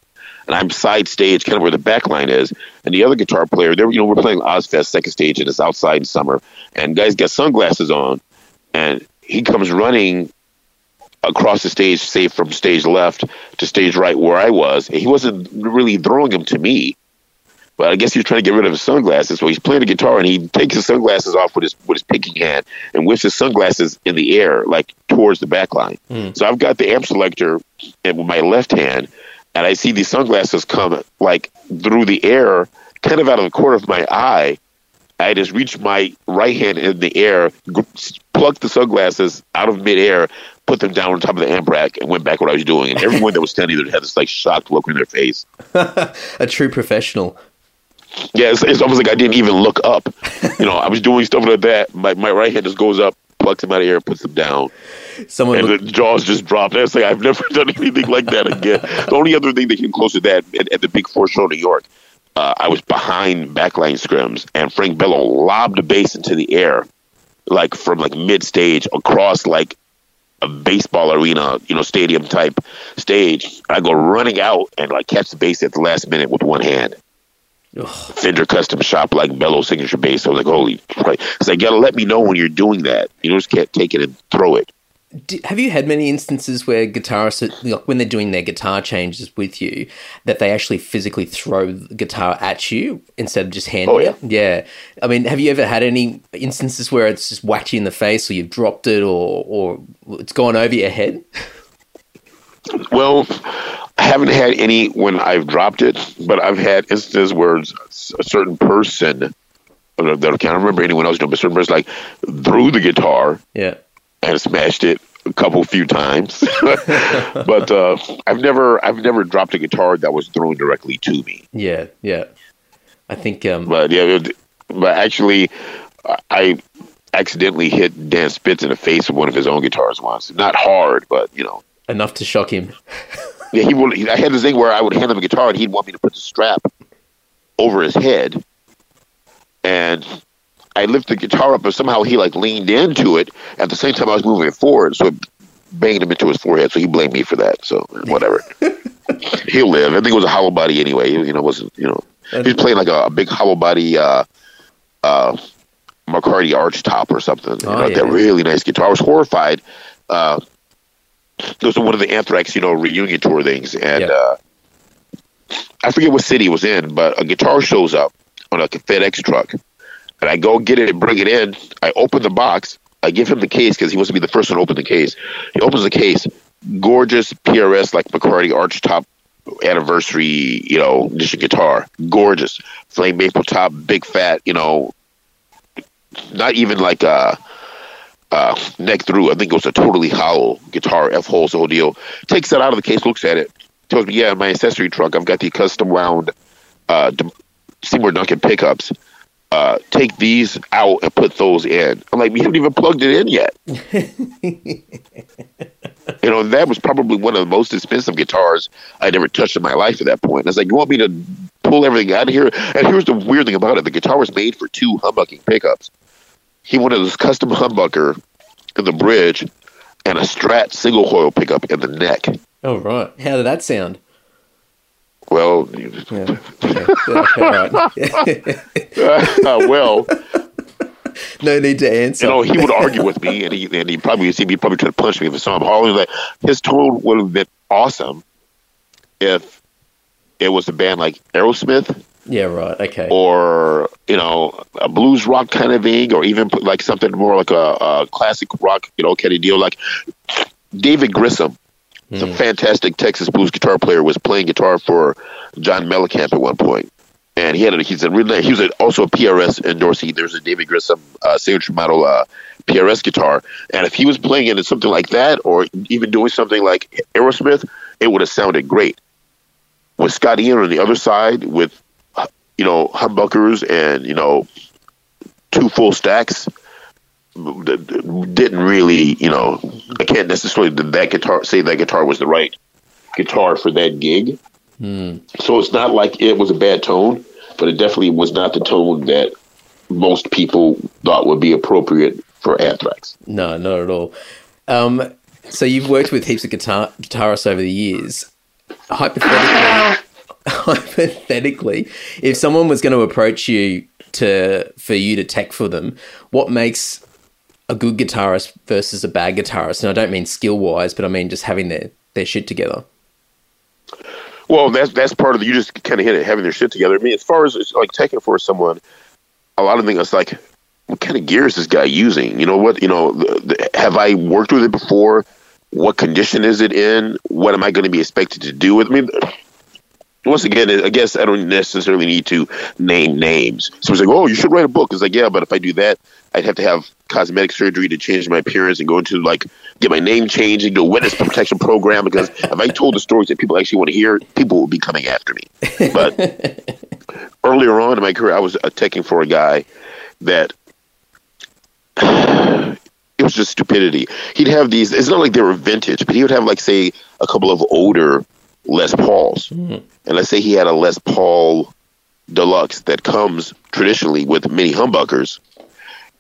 and I'm side stage, kind of where the back line is, and the other guitar player, they were, you know, we're playing Ozzfest second stage, and it's outside in summer, and guys got sunglasses on, and he comes running across the stage, say from stage left to stage right where I was. And he wasn't really throwing them to me, but I guess he was trying to get rid of his sunglasses. So he's playing the guitar and he takes his sunglasses off with his with his picking hand and whips his sunglasses in the air, like towards the back line. Hmm. So I've got the amp selector in with my left hand, and I see these sunglasses come like through the air, kind of out of the corner of my eye. I just reach my right hand in the air, plucked the sunglasses out of midair, put them down on top of the amp rack, and went back what I was doing. And everyone that was standing there had this like shocked look in their face. A true professional. Yeah, it's, it's almost like I didn't even look up. You know, I was doing stuff like that. My my right hand just goes up, plucks him out of the air, and puts him down, Someone and look- the jaws just dropped. And it's like I've never done anything like that again. The only other thing that came close to that at, at the Big Four show in New York, uh, I was behind backline scrims, and Frank Bello lobbed a bass into the air, like from like mid stage across like a baseball arena, you know, stadium type stage. I go running out and like catch the bass at the last minute with one hand. Ugh. Fender custom shop like Bello signature bass. I was like, holy Christ. It's like, you gotta let me know when you're doing that. You just can't take it and throw it. Have you had many instances where guitarists, like, when they're doing their guitar changes with you, that they actually physically throw the guitar at you instead of just handing Oh, yeah. it? Yeah. I mean, have you ever had any instances where it's just whacked you in the face, or you've dropped it, or or it's gone over your head? Well, I haven't had any when I've dropped it, but I've had instances where a certain person, I don't I can't remember anyone else doing, but a certain person like threw the guitar Yeah. and smashed it a couple few times. but uh, I've never I've never dropped a guitar that was thrown directly to me. Yeah. Yeah. I think. Um, But yeah, it- but actually, I accidentally hit Dan Spitz in the face with one of his own guitars once. Not hard, but you know. Enough to shock him. Yeah, he would. I had this thing where I would hand him a guitar, and he'd want me to put the strap over his head, and I lift the guitar up, but somehow he like leaned into it at the same time I was moving it forward, so it banged him into his forehead. So he blamed me for that. So whatever, he'll live. I think it was a hollow body anyway. You know, wasn't you know he was playing like a, a big hollow body. Uh, uh, McCarty arch top or something. You Oh, know, yeah. that really nice guitar. I was horrified. Uh, it was one of the Anthrax, you know, reunion tour things, and uh, I forget what city it was in, but a guitar shows up on a FedEx truck, and I go get it and bring it in. I open the box. I give him the case because he wants to be the first one to open the case. He opens the case, gorgeous PRS like McCarty Archtop anniversary, you know, edition guitar, gorgeous flame maple top, big fat, you know, not even like a. Uh, neck through. I think it was a totally hollow guitar, F holes, whole deal. Takes that out of the case, looks at it, tells me, "Yeah, in my accessory trunk, I've got the custom wound uh, Seymour Duncan pickups. Uh, take these out and put those in." I'm like, "We haven't even plugged it in yet." you know, that was probably one of the most expensive guitars I'd ever touched in my life at that point. And I was like, "You want me to pull everything out of here?" And here's the weird thing about it: the guitar was made for two humbucking pickups. He wanted this custom humbucker in the bridge and a Strat single coil pickup in the neck. Oh right. How did that sound? Well, Yeah. Okay. All right. uh, well, no need to answer. you know, he would argue with me, and he and he probably he'd probably try to punch me if I saw him hollering. Like his tone would have been awesome if it was a band like Aerosmith yeah. Right. Okay. or you know a blues rock kind of thing, or even like something more like a, a classic rock, you know, kind of deal. Like David Grissom, the fantastic Texas blues guitar player, was playing guitar for John Mellencamp at one point. and he had a, he's a really he was a, also a PRS endorsee. There's a David Grissom uh, signature model uh, PRS guitar, and if he was playing it in something like that, or even doing something like Aerosmith, it would have sounded great. With Scott Ian on the other side, with you know humbuckers and you know two full stacks, d- d- didn't really you know I can't necessarily that guitar say that guitar was the right guitar for that gig. So it's not like it was a bad tone, but it definitely was not the tone that most people thought would be appropriate for Anthrax. No, not at all. Um, so you've worked with heaps of guitar guitarists over the years. Hypothetically, hypothetically, if someone was going to approach you to for you to tech for them, what makes a good guitarist versus a bad guitarist? And I don't mean skill wise, but I mean just having their their shit together. Well, that's that's part of the, you just kind of hit it, having their shit together. I mean, as far as it's like taking for someone, a lot of things like, what kind of gear is this guy using? You know what? You know, the, the, have I worked with it before? What condition is it in? What am I going to be expected to do with? I mean, once again, I guess I don't necessarily need to name names. So it's like, oh, you should write a book. It's like, yeah, but if I do that, I'd have to have cosmetic surgery to change my appearance and go into like get my name changed and do a witness protection program because if I told the stories that people actually want to hear, people will be coming after me. But earlier on in my career, I was taking for a guy that it was just stupidity. He'd have these. It's not like they were vintage, but he would have like say a couple of older Les Pauls, and let's say he had a Les Paul Deluxe that comes traditionally with mini humbuckers,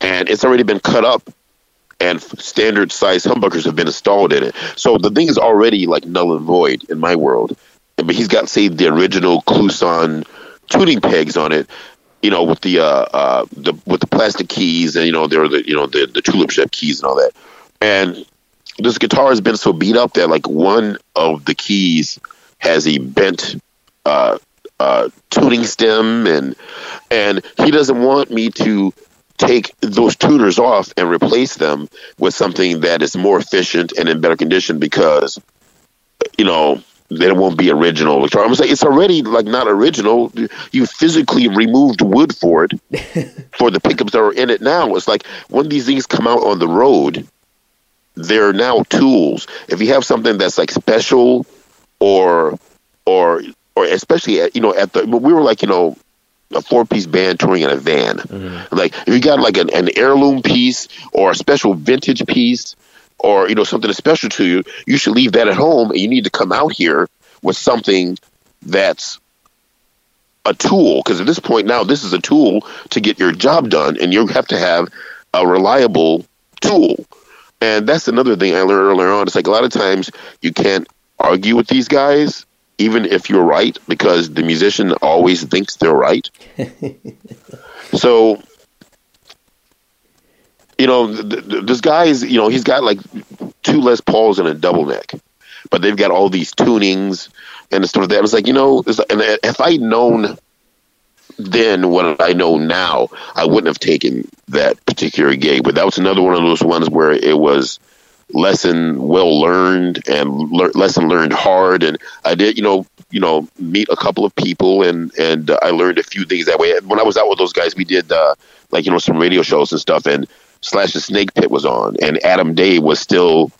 and it's already been cut up, and standard size humbuckers have been installed in it. So the thing is already like null and void in my world. But he's got say the original Kluson tuning pegs on it, you know, with the uh, uh the with the plastic keys and you know there are the you know the the tulip shaped keys and all that. And this guitar has been so beat up that like one of the keys has a bent uh, uh, tuning stem, and and he doesn't want me to take those tuners off and replace them with something that is more efficient and in better condition because you know that it won't be original. I'm saying it's already like not original. You physically removed wood for it for the pickups that are in it now. It's like when these things come out on the road, they're now tools. If you have something that's like special or or or especially at, you know at the we were like you know a four piece band touring in a van. Mm-hmm. Like if you got like an, an heirloom piece or a special vintage piece or you know something special to you, you should leave that at home and you need to come out here with something that's a tool. Because at this point now this is a tool to get your job done and you have to have a reliable tool. And that's another thing i learned earlier on. It's like a lot of times you can't argue with these guys even if you're right because the musician always thinks they're right so you know th- th- this guy is you know he's got like two les pauls and a double neck but they've got all these tunings and stuff like that. It's like you know, and if I'd known then what I know now, I wouldn't have taken that particular gig. But that was another one of those ones where it was lesson well learned and le- lesson learned hard. And I did, you know, you know, meet a couple of people and and uh, I learned a few things that way. When I was out with those guys, we did uh, like you know some radio shows and stuff. And Slash the Snake Pit was on, and Adam Day was still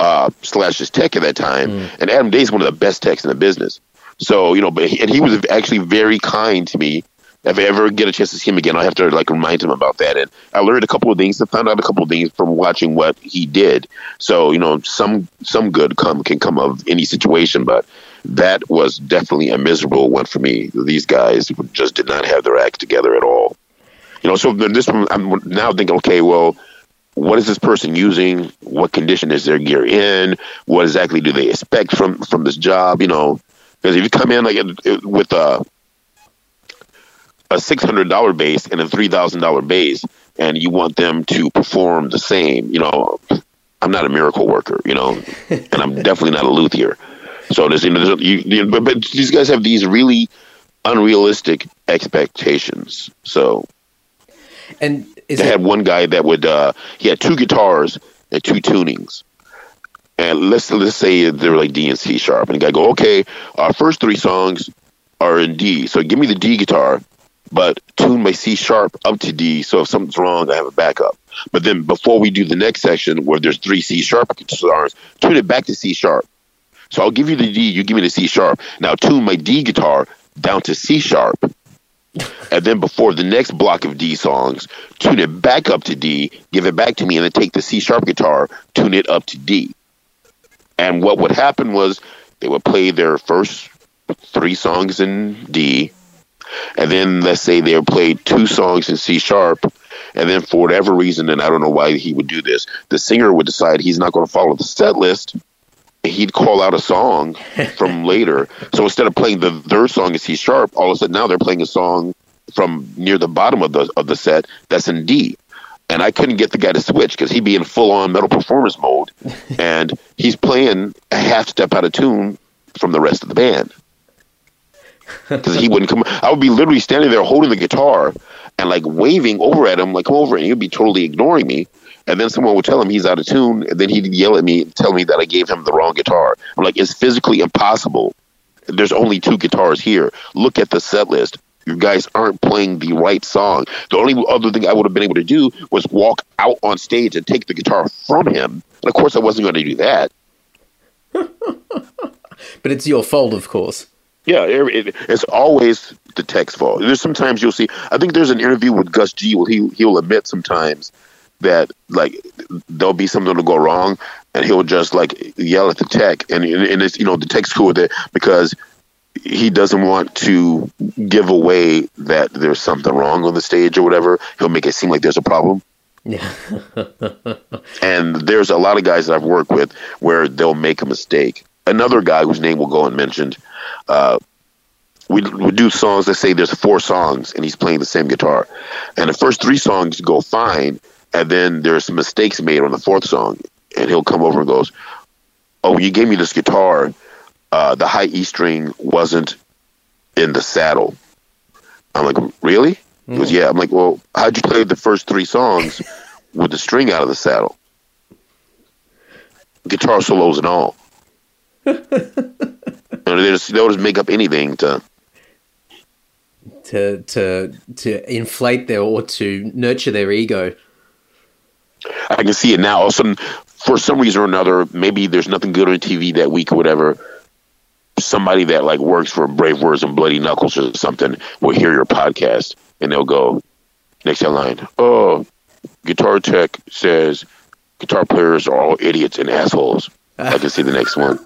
uh, Slash's tech at that time, and Adam Day's one of the best techs in the business. So you know, but he, and he was actually very kind to me. If I ever get a chance to see him again, I have to like remind him about that. And I learned a couple of things. I found out a couple of things from watching what he did. So you know, some some good come can come of any situation, but that was definitely a miserable one for me. These guys just did not have their act together at all. You know, so this one, I'm now thinking, okay, well, what is this person using? What condition is their gear in? What exactly do they expect from from this job? You know, Because if you come in like with a a six hundred dollar bass and a three thousand dollar bass, and you want them to perform the same, you know, I'm not a miracle worker, you know, and I'm definitely not a luthier. So there's, you know, you, you, but, but these guys have these really unrealistic expectations. So, and they it- had one guy that would uh, he had two guitars and two tunings. And let's let's say they were like D and C sharp, and the guy go, okay, our first three songs are in D, so give me the D guitar, but tune my C sharp up to D, so if something's wrong, I have a backup. But then before we do the next section where there's three C sharp guitars, tune it back to C sharp. So I'll give you the D, you give me the C sharp. Now tune my D guitar down to C sharp. and then before the next block of D songs, tune it back up to D, give it back to me, and then take the C sharp guitar, tune it up to D. And what would happen was they would play their first three songs in D, and then let's say they would play two songs in C sharp, and then for whatever reason, and I don't know why he would do this, the singer would decide he's not going to follow the set list he'd call out a song from later. So instead of playing the third song in C sharp, all of a sudden now they're playing a song from near the bottom of the of the set that's in D. And I couldn't get the guy to switch because he'd be in full on metal performance mode, and he's playing a half step out of tune from the rest of the band because he wouldn't come. I would be literally standing there holding the guitar and like waving over at him, like come over, and he'd be totally ignoring me and then someone would tell him he's out of tune, and then he'd yell at me, tell me that I gave him the wrong guitar. I'm like, it's physically impossible. There's only two guitars here. Look at the set list. You guys aren't playing the right song. The only other thing I would have been able to do was walk out on stage and take the guitar from him. And of course, I wasn't going to do that. but it's your fault, of course. Yeah, it, it's always the tech's fault. There's sometimes you'll see. I think there's an interview with Gus G. Where he he'll admit sometimes that like there'll be something to go wrong, and he'll just like yell at the tech, and and it's you know the tech's cool with it because he doesn't want to give away that there's something wrong on the stage or whatever. He'll make it seem like there's a problem. Yeah. and there's a lot of guys that I've worked with where they'll make a mistake. Another guy whose name will go unmentioned, uh, we we do songs. Let's say there's four songs, and he's playing the same guitar, and the first three songs go fine, and then there's some mistakes made on the fourth song, and he'll come over and goes, "Oh, you gave me this guitar. Uh, the high E string wasn't in the saddle." I'm like, "Really?" He goes, hmm. "Yeah." I'm like, "Well, how'd you play the first three songs with the string out of the saddle? Guitar solos and all." they just they'll just make up anything to to to to inflate their or to nurture their ego. I can see it now. All of a sudden, for some reason or another, maybe there's nothing good on TV that week or whatever. Somebody that like works for Brave Words and Bloody Knuckles or something will hear your podcast and they'll go next headline. Oh, Guitar Tech says guitar players are all idiots and assholes. I can see the next one.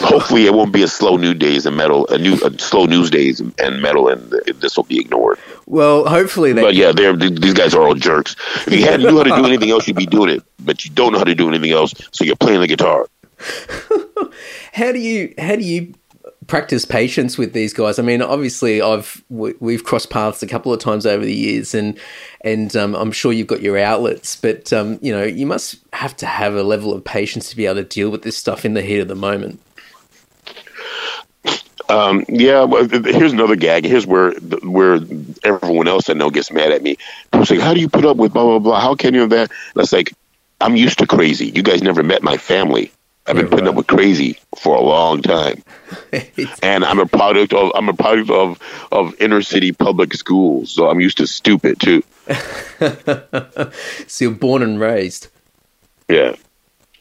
Hopefully, it won't be a slow news days and metal, a new a slow news days and metal, and this will be ignored. Well, hopefully, they. But yeah, they're these guys are all jerks. If you had knew how to do anything else, you'd be doing it. But you don't know how to do anything else, so you're playing the guitar. how do you how do you practice patience with these guys. I mean, obviously, I've we've crossed paths a couple of times over the years, and and um, I'm sure you've got your outlets. But um, you know, you must have to have a level of patience to be able to deal with this stuff in the heat of the moment. Um, yeah, well, here's another gag. Here's where where everyone else I know gets mad at me. People say, "How do you put up with blah blah blah? How can you have that?" It's like, I'm used to crazy. You guys never met my family. I've been putting up with crazy for a long time, and I'm a product of I'm a product of of inner city public schools. So I'm used to stupid too. so you're born and raised. Yeah.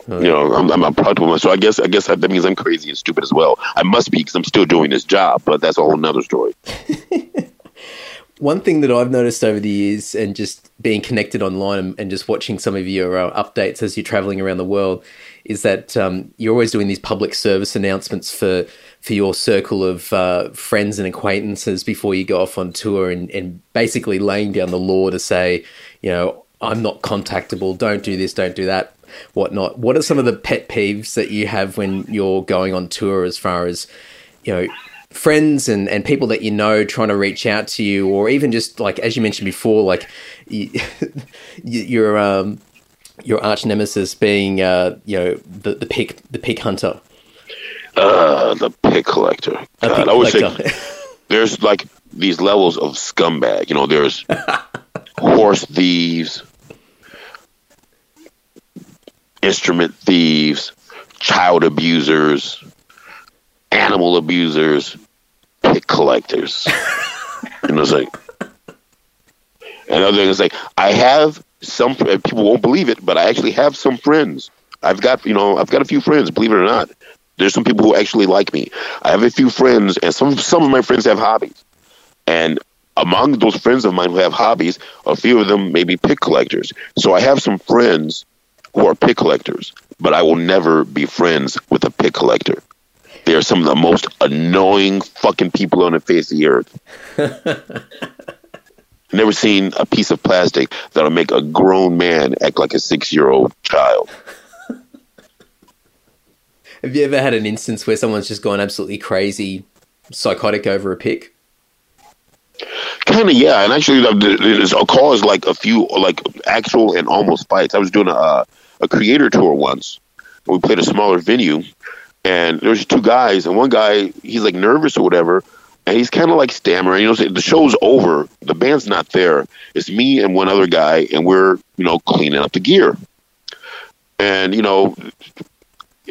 You know, I'm, I'm a product woman, so I guess I guess that means I'm crazy and stupid as well. I must be because I'm still doing this job, but that's a whole nother story. One thing that I've noticed over the years, and just being connected online and, and just watching some of your uh, updates as you're traveling around the world, is that um, you're always doing these public service announcements for for your circle of uh, friends and acquaintances before you go off on tour, and, and basically laying down the law to say, you know, I'm not contactable. Don't do this. Don't do that whatnot. What are some of the pet peeves that you have when you're going on tour as far as you know friends and, and people that you know trying to reach out to you, or even just like as you mentioned before, like you, your um, your arch nemesis being uh, you know the the pick the pick hunter. Uh, the pick collector. God, I would collector. say there's like these levels of scumbag. You know, there's horse thieves, instrument thieves, child abusers, animal abusers, pick collectors. and it's like, another thing is like, I have some uh, people won't believe it, but I actually have some friends. I've got you know I've got a few friends, believe it or not. There's some people who actually like me. I have a few friends, and some some of my friends have hobbies. And among those friends of mine who have hobbies, a few of them may be pick collectors. So I have some friends who are pick collectors, but I will never be friends with a pick collector. They are some of the most annoying fucking people on the face of the earth. Never seen a piece of plastic that'll make a grown man act like a six year old child. Have you ever had an instance where someone's just gone absolutely crazy, psychotic over a pick? Kind of, yeah. And actually, there's a cause like a few, like actual and almost fights. I was doing a, a Kreator tour once. We played a smaller venue, and there was two guys, and one guy he's like nervous or whatever, and he's kind of like stammering. You know, the show's over, the band's not there. It's me and one other guy, and we're you know cleaning up the gear. And you know,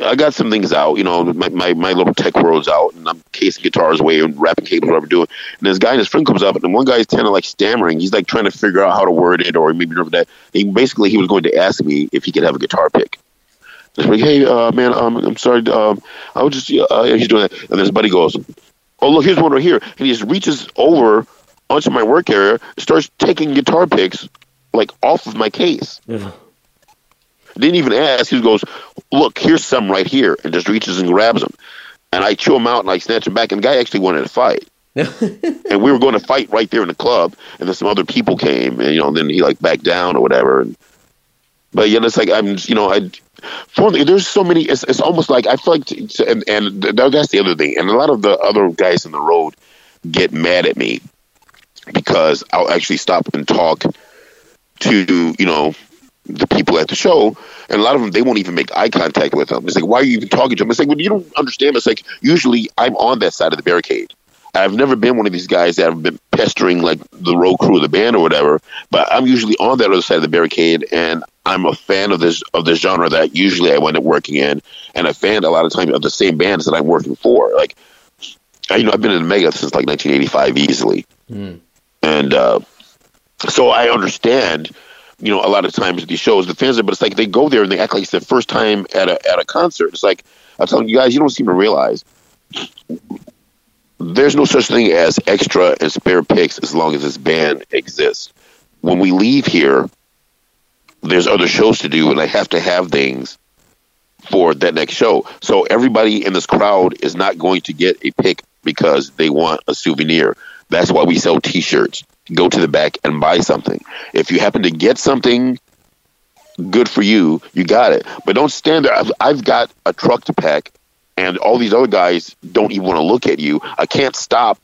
I got some things out. You know, my, my, my little tech world's out, and I'm casing guitars away and wrapping cables, whatever doing. And this guy and his friend comes up, and one guy's kind of like stammering. He's like trying to figure out how to word it, or maybe remember that. He basically he was going to ask me if he could have a guitar pick. Like, hey, uh, man, um, I'm sorry. Um, I was just uh, he's doing that, and then his buddy goes, "Oh, look, here's one right here," and he just reaches over onto my work area, starts taking guitar picks like off of my case. Yeah. Didn't even ask. He goes, "Look, here's some right here," and just reaches and grabs them. And I chew him out and I snatch him back. And the guy actually wanted to fight. and we were going to fight right there in the club. And then some other people came, and you know, then he like backed down or whatever. And but yeah, it's like I'm, you know, I. There's so many. It's, it's almost like I feel like, and and that's the other thing. And a lot of the other guys in the road get mad at me because I'll actually stop and talk to you know the people at the show, and a lot of them they won't even make eye contact with them. It's like, why are you even talking to them? It's like, well, you don't understand. It's like usually I'm on that side of the barricade. I've never been one of these guys that have been pestering like the road crew of the band or whatever, but I'm usually on that other side of the barricade, and I'm a fan of this of this genre that usually I wind up working in, and a fan a lot of times of the same bands that I'm working for. Like, I- you know, I've been in Mega since like 1985 easily, and uh, so I understand you know, a lot of times these shows, the fans, but it's like they go there and they act like it's their first time at a at a concert. It's like I'm telling you guys, you don't seem to realize there's no such thing as extra and spare picks as long as this band exists. When we leave here, there's other shows to do, and I have to have things for that next show. So everybody in this crowd is not going to get a pick because they want a souvenir. That's why we sell T-shirts. Go to the back and buy something. If you happen to get something good for you, you got it. But don't stand there. I've, I've got a truck to pack, and all these other guys don't even want to look at you. I can't stop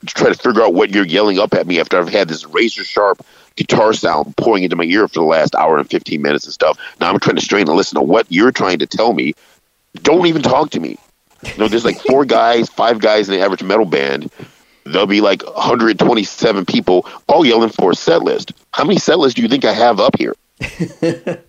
to try to figure out what you're yelling up at me after I've had this razor sharp guitar sound pouring into my ear for the last hour and 15 minutes and stuff. Now I'm trying to strain and listen to what you're trying to tell me. Don't even talk to me. You know, there's like four guys, five guys in the average metal band. There'll be like 127 people all yelling for a set list. How many set lists do you think I have up here?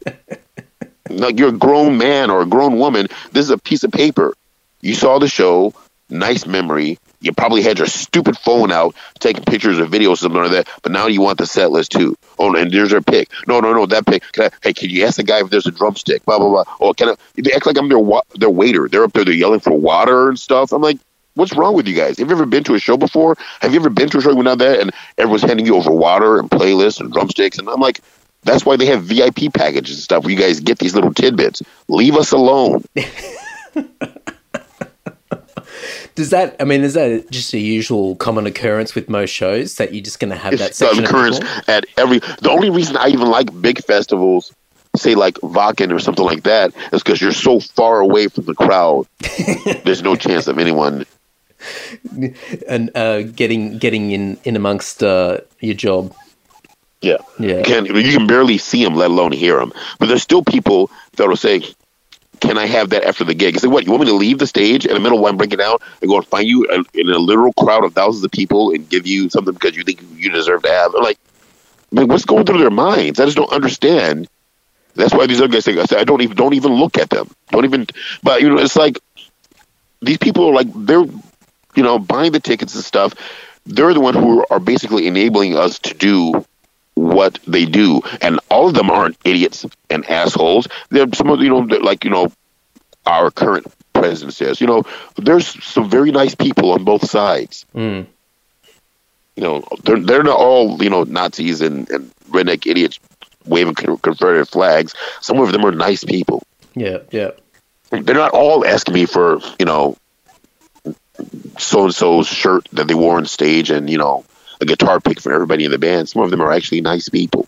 like you're a grown man or a grown woman. This is a piece of paper. You saw the show, nice memory. You probably had your stupid phone out taking pictures or videos, or something like that. But now you want the set list too. Oh, and there's our pick. No, no, no, that pick. Can I, hey, can you ask the guy if there's a drumstick? Blah blah blah. Oh, can I? They act like I'm their wa- their waiter. They're up there. They're yelling for water and stuff. I'm like, what's wrong with you guys? Have you ever been to a show before? Have you ever been to a show without that and everyone's handing you over water and playlists and drumsticks? And I'm like, that's why they have VIP packages and stuff where you guys get these little tidbits. Leave us alone. Does that? I mean, is that just a usual common occurrence with most shows that you're just going to have that It's an section? occurrence at every. The only reason I even like big festivals, say like Wacken or something like that, is because you're so far away from the crowd. There's no chance of anyone and uh, getting getting in in amongst uh, your job. Yeah. Yeah. You can you can barely see them, let alone hear them. But there's still people that will say, "Can I have that after the gig?" I say, "What? You want me to leave the stage in the middle while I'm breaking out and go and find you in in a literal crowd of thousands of people and give you something because you think you deserve to have?" I'm like, man, what's going through their minds? I just don't understand. That's why these other guys say, I say, I don't even don't even look at them. Don't even. But you know, it's like these people are like they're you know buying the tickets and stuff. They're the one who are basically enabling us to do what they do, and all of them aren't idiots and assholes. They're some of you know like you know our current president says. You know, there's some very nice people on both sides. Mm. You know, they're they're not all you know Nazis and, and redneck idiots waving Confederate flags. Some of them are nice people. Yeah, yeah, They're not all asking me for you know so and so's shirt that they wore on stage and you know a guitar pick for everybody in the band. Some of them are actually nice people.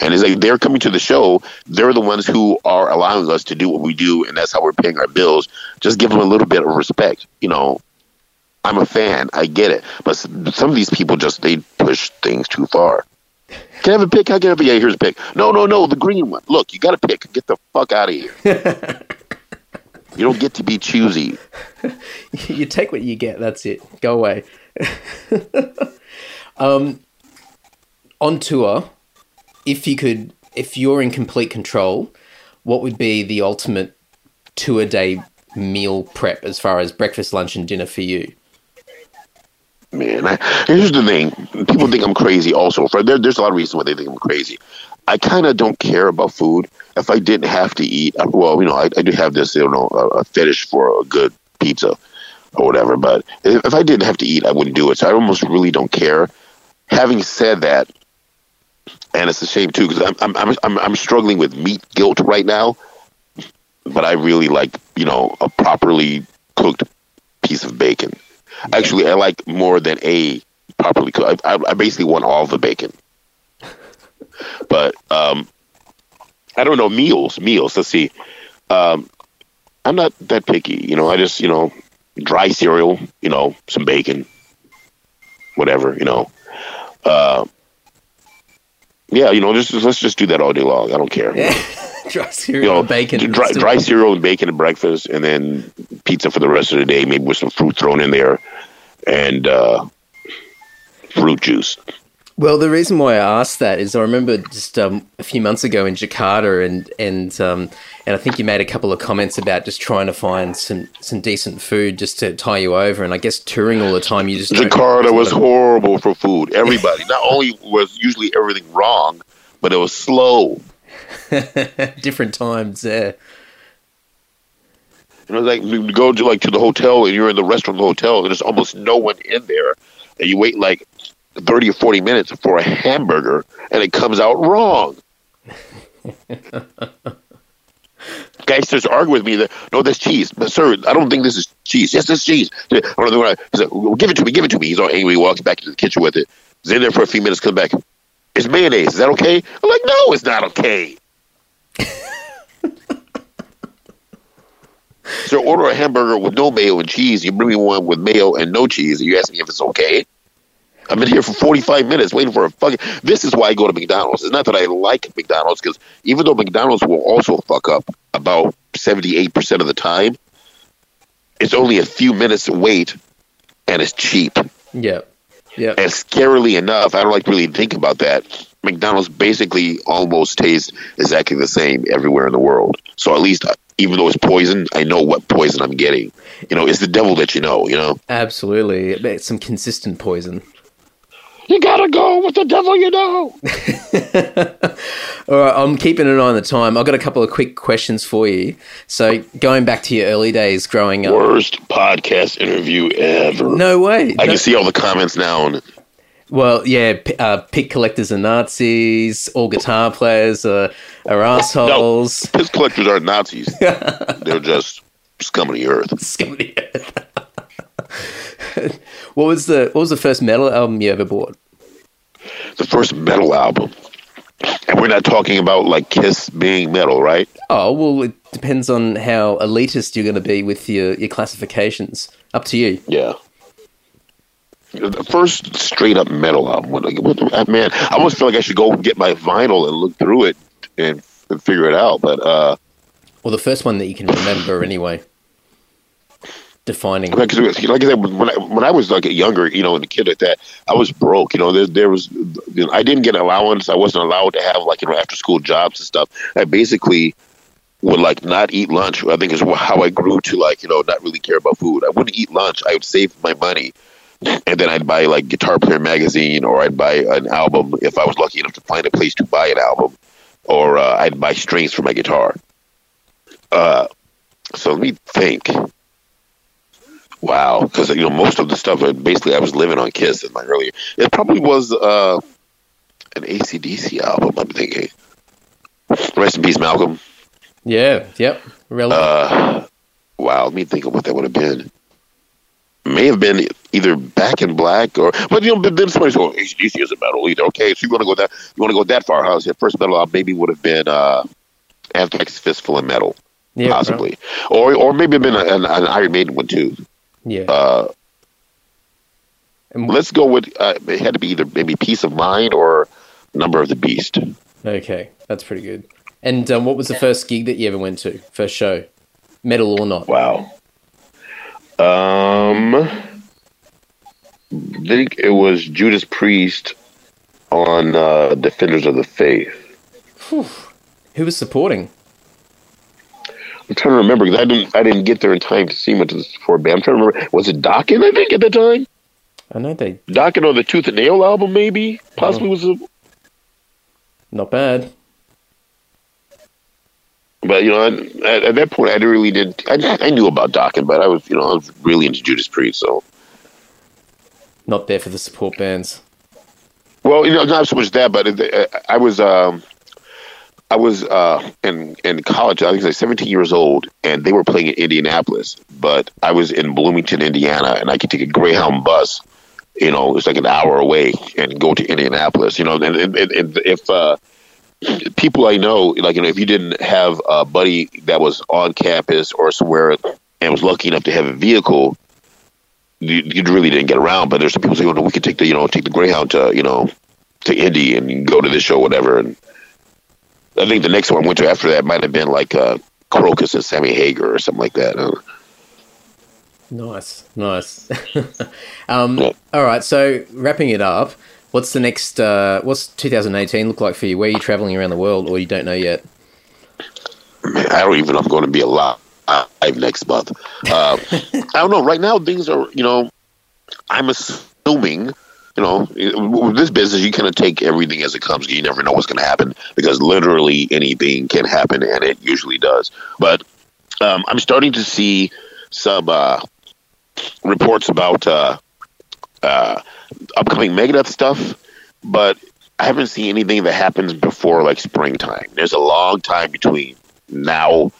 And it's like they're coming to the show. They're the ones who are allowing us to do what we do, and that's how we're paying our bills. Just give them a little bit of respect. You know, I'm a fan. I get it. But some of these people just they push things too far. Can I have a pick? I can have a yeah. Here's a pick. No, no, no. The green one. Look, you got to pick. Get the fuck out of here. you don't get to be choosy. you take what you get. That's it. Go away. um, on tour, if you could, if you're in complete control, what would be the ultimate tour day meal prep as far as breakfast, lunch, and dinner for you? Man, I, here's the thing. People think I'm crazy. Also, for there, there's a lot of reasons why they think I'm crazy. I kind of don't care about food. If I didn't have to eat, uh, well, you know, I, I do have this, you know, a, a fetish for a good pizza or whatever. But if, if I didn't have to eat, I wouldn't do it. So I almost really don't care. Having said that, and it's a shame too because I'm, I'm I'm I'm struggling with meat guilt right now. But I really like you know a properly cooked piece of bacon. Actually, I like more than a properly cooked. I, I, I basically want all the bacon. But um, I don't know meals. Meals. Let's see. Um, I'm not that picky. You know, I just you know dry cereal. You know, some bacon, whatever. You know. Uh, yeah, you know, just let's just do that all day long. I don't care. Yeah, dry You cereal, know, and bacon, dry, dry cereal and bacon at breakfast, and then pizza for the rest of the day, maybe with some fruit thrown in there, and uh, fruit juice. Well, the reason why I asked that is I remember just um, a few months ago in Jakarta, and and um, and I think you made a couple of comments about just trying to find some some decent food just to tie you over. And I guess touring all the time, you just Jakarta was horrible for food. Everybody, not only was usually everything wrong, but it was slow. different times. Yeah, You know, like you go to like to the hotel and you're in the restaurant of the hotel and there's almost no one in there, and you wait like thirty or forty minutes for a hamburger and it comes out wrong. Guy starts arguing with me that no, that's cheese, but sir, I don't think this is cheese. Yes, that's cheese. I don't know what I- He's like, well, give it to me, give it to me. He's all angry. He walks back into the kitchen with it. He's in there for a few minutes. Comes back. It's mayonnaise. Is that okay? I'm like, no, it's not okay. So order a hamburger with no mayo and cheese. You bring me one with mayo and no cheese. And you ask me if it's okay. I've been here for 45 minutes waiting for a fucking. This is why I go to McDonald's. It's not that I like McDonald's because even though McDonald's will also fuck up about 78% of the time, it's only a few minutes to wait and it's cheap. yeah, yeah. And scarily enough, I don't like to really think about that. McDonald's basically almost tastes exactly the same everywhere in the world. So at least, even though it's poison, I know what poison I'm getting. You know, it's the devil that you know. You know, Absolutely, It's some consistent poison. You gotta go with the devil you know. All right, I'm keeping an eye on the time. I've got a couple of quick questions for you. So, going back to your early days growing up. Worst podcast interview ever. No way. I No- can see all the comments now. And Well, yeah, p- uh, pick collectors are Nazis. All guitar players are, are assholes. piss collectors aren't Nazis; they're just scum of the earth. Scum of the earth. what was the What was the first metal album you ever bought? The first metal album, and we're not talking about like Kiss being metal, right? Oh well, it depends on how elitist you're going to be with your your classifications. Up to you. Yeah. the first straight up metal album. What, uh, man, I almost feel like I should go get my vinyl and look through it and, and figure it out. But uh, well, the first one that you can remember anyway. Defining, like, like I said, when I, when I was like younger, you know, and a kid like that, I was broke. You know, there, there was, you know, I didn't get an allowance. I wasn't allowed to have like you know after school jobs and stuff. I basically would like not eat lunch. I think is how I grew to like you know not really care about food. I wouldn't eat lunch. I would save my money, and then I'd buy like Guitar Player magazine, or I'd buy an album if I was lucky enough to find a place to buy an album, or uh, I'd buy strings for my guitar. Uh, so let me think. Wow, because you know most of the stuff uh, basically I was living on Kiss in my earlier. It probably was uh, an ACDC album. I'm thinking. Rest in peace, Malcolm. Yeah. Yep. Relevant. Uh, wow. Let me think of what that would have been. May have been either Back in Black or, but you know, then somebody's going, ACDC isn't metal either. Okay, so you want to go that, you want to go that far? Huh? So first metal album maybe would have been uh, Anthrax Fistful of Metal, yeah, possibly, right. or or maybe been an, an Iron Maiden one too. Yeah. Uh, let's go with uh, it had to be either maybe Piece of Mind or Number of the Beast. Okay, that's pretty good. And um, what was the first gig that you ever went to? First show, metal or not? Wow. Um, I think it was Judas Priest on uh, Defenders of the Faith. Whew. Who was supporting? I'm trying to remember because I didn't I didn't get there in time to see much of the support band. I'm trying to remember. Was it Dokken? I think at the time. I know they Dokken on the Tooth and Nail album, maybe possibly oh. was a. Not bad. But you know, at, at, that point, I really did. I, I knew about Dokken, but I was, you know, I was really into Judas Priest. So, not there for the support bands. Well, you know, not so much that, but I was, um, I was uh, in in college. I think it was like 17 years old, and they were playing in Indianapolis. But I was in Bloomington, Indiana, and I could take a Greyhound bus. You know, it's like an hour away, and go to Indianapolis. You know, and, and, and if uh, people I know, like you know, if you didn't have a buddy that was on campus or somewhere and was lucky enough to have a vehicle, you, you really didn't get around. But there's some people saying, "Oh, no, we could take the you know take the Greyhound to you know to Indy and go to this show, whatever." And I think the next one I went to after that might have been like uh, Krokus and Sammy Hagar or something like that. Nice, nice. um, yeah. All right, so wrapping it up. What's the next? Uh, what's 2018 look like for you? Where are you traveling around the world, or you don't know yet? I don't even know if I'm going to be alive next month. Uh, I don't know. Right now, things are. You know, I'm assuming. You know, with this business, you kind of take everything as it comes. You never know what's going to happen because literally anything can happen, and it usually does. But um, I'm starting to see some uh, reports about uh, uh, upcoming Megadeth stuff, but I haven't seen anything that happens before like springtime. There's a long time between now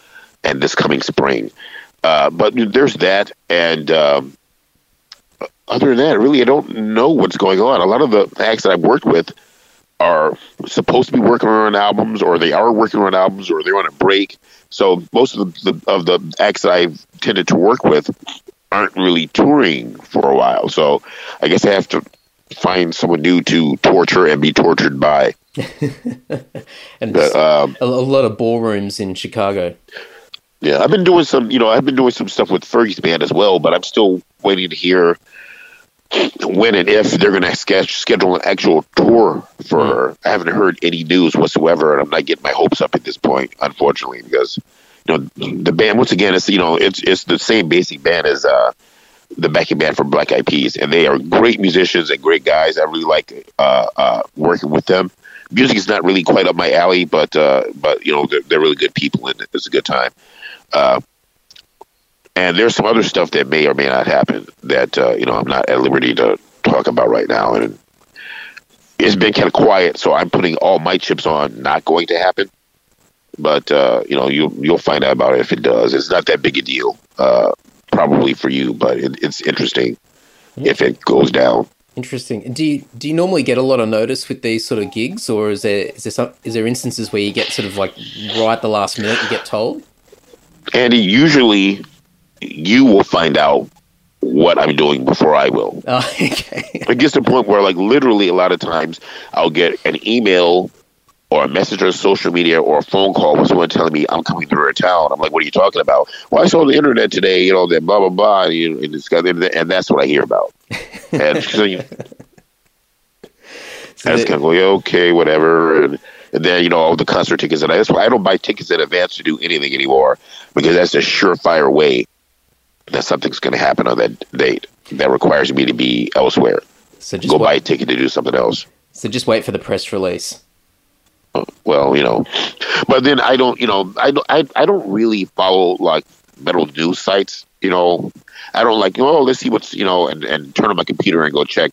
and this coming spring. Uh, but there's that, and um, other than that, really, I don't know what's going on. A lot of the acts that I've worked with are supposed to be working on albums, or they are working on albums, or they're on a break. So most of the, the of the acts that I've tended to work with aren't really touring for a while. So I guess I have to find someone new to torture and be tortured by. and but, um, a, a lot of ballrooms in Chicago. Yeah, I've been doing some, you know, I've been doing some stuff with Fergie's band as well, but I'm still waiting to hear when and if they're going to schedule an actual tour for her. I haven't heard any news whatsoever, and I'm not getting my hopes up at this point, unfortunately, because you know the band once again it's you know it's it's the same basic band as uh the backing band for Black Eyed Peas, and they are great musicians and great guys. I really like uh, uh, working with them. Music is not really quite up my alley, but uh, but you know they're, they're really good people, and it's a good time. And there's some other stuff that may or may not happen that uh, you know I'm not at liberty to talk about right now, and it's been kind of quiet. So I'm putting all my chips on not going to happen but uh, you know you'll you'll find out about it if it does. It's not that big a deal, uh, probably for you, but it, it's interesting yeah. if it goes down. Interesting. Do you do you normally get a lot of notice with these sort of gigs, or is there is there some, is there instances where you get sort of like right the last minute you get told? Andy, usually you will find out what I'm doing before I will. Oh, okay. It gets to the point where, like, literally, a lot of times I'll get an email or a message on social media or a phone call with someone telling me I'm coming through a town. I'm like, what are you talking about? Well, I saw the internet today, you know, that blah, blah, blah. And, you and, it's got the internet, and that's what I hear about. And so you, So that's kind of like, okay, whatever. And, and then, you know, all the concert tickets. And that's why I don't buy tickets in advance to do anything anymore because that's a surefire way that something's going to happen on that date that requires me to be elsewhere. so just Go buy a ticket to do something else. so just wait for the press release. Uh, well, you know, but then I don't, you know, I don't, I, I don't really follow like metal news sites. You know, I don't like, oh, let's see what's, you know, and, and turn on my computer and go check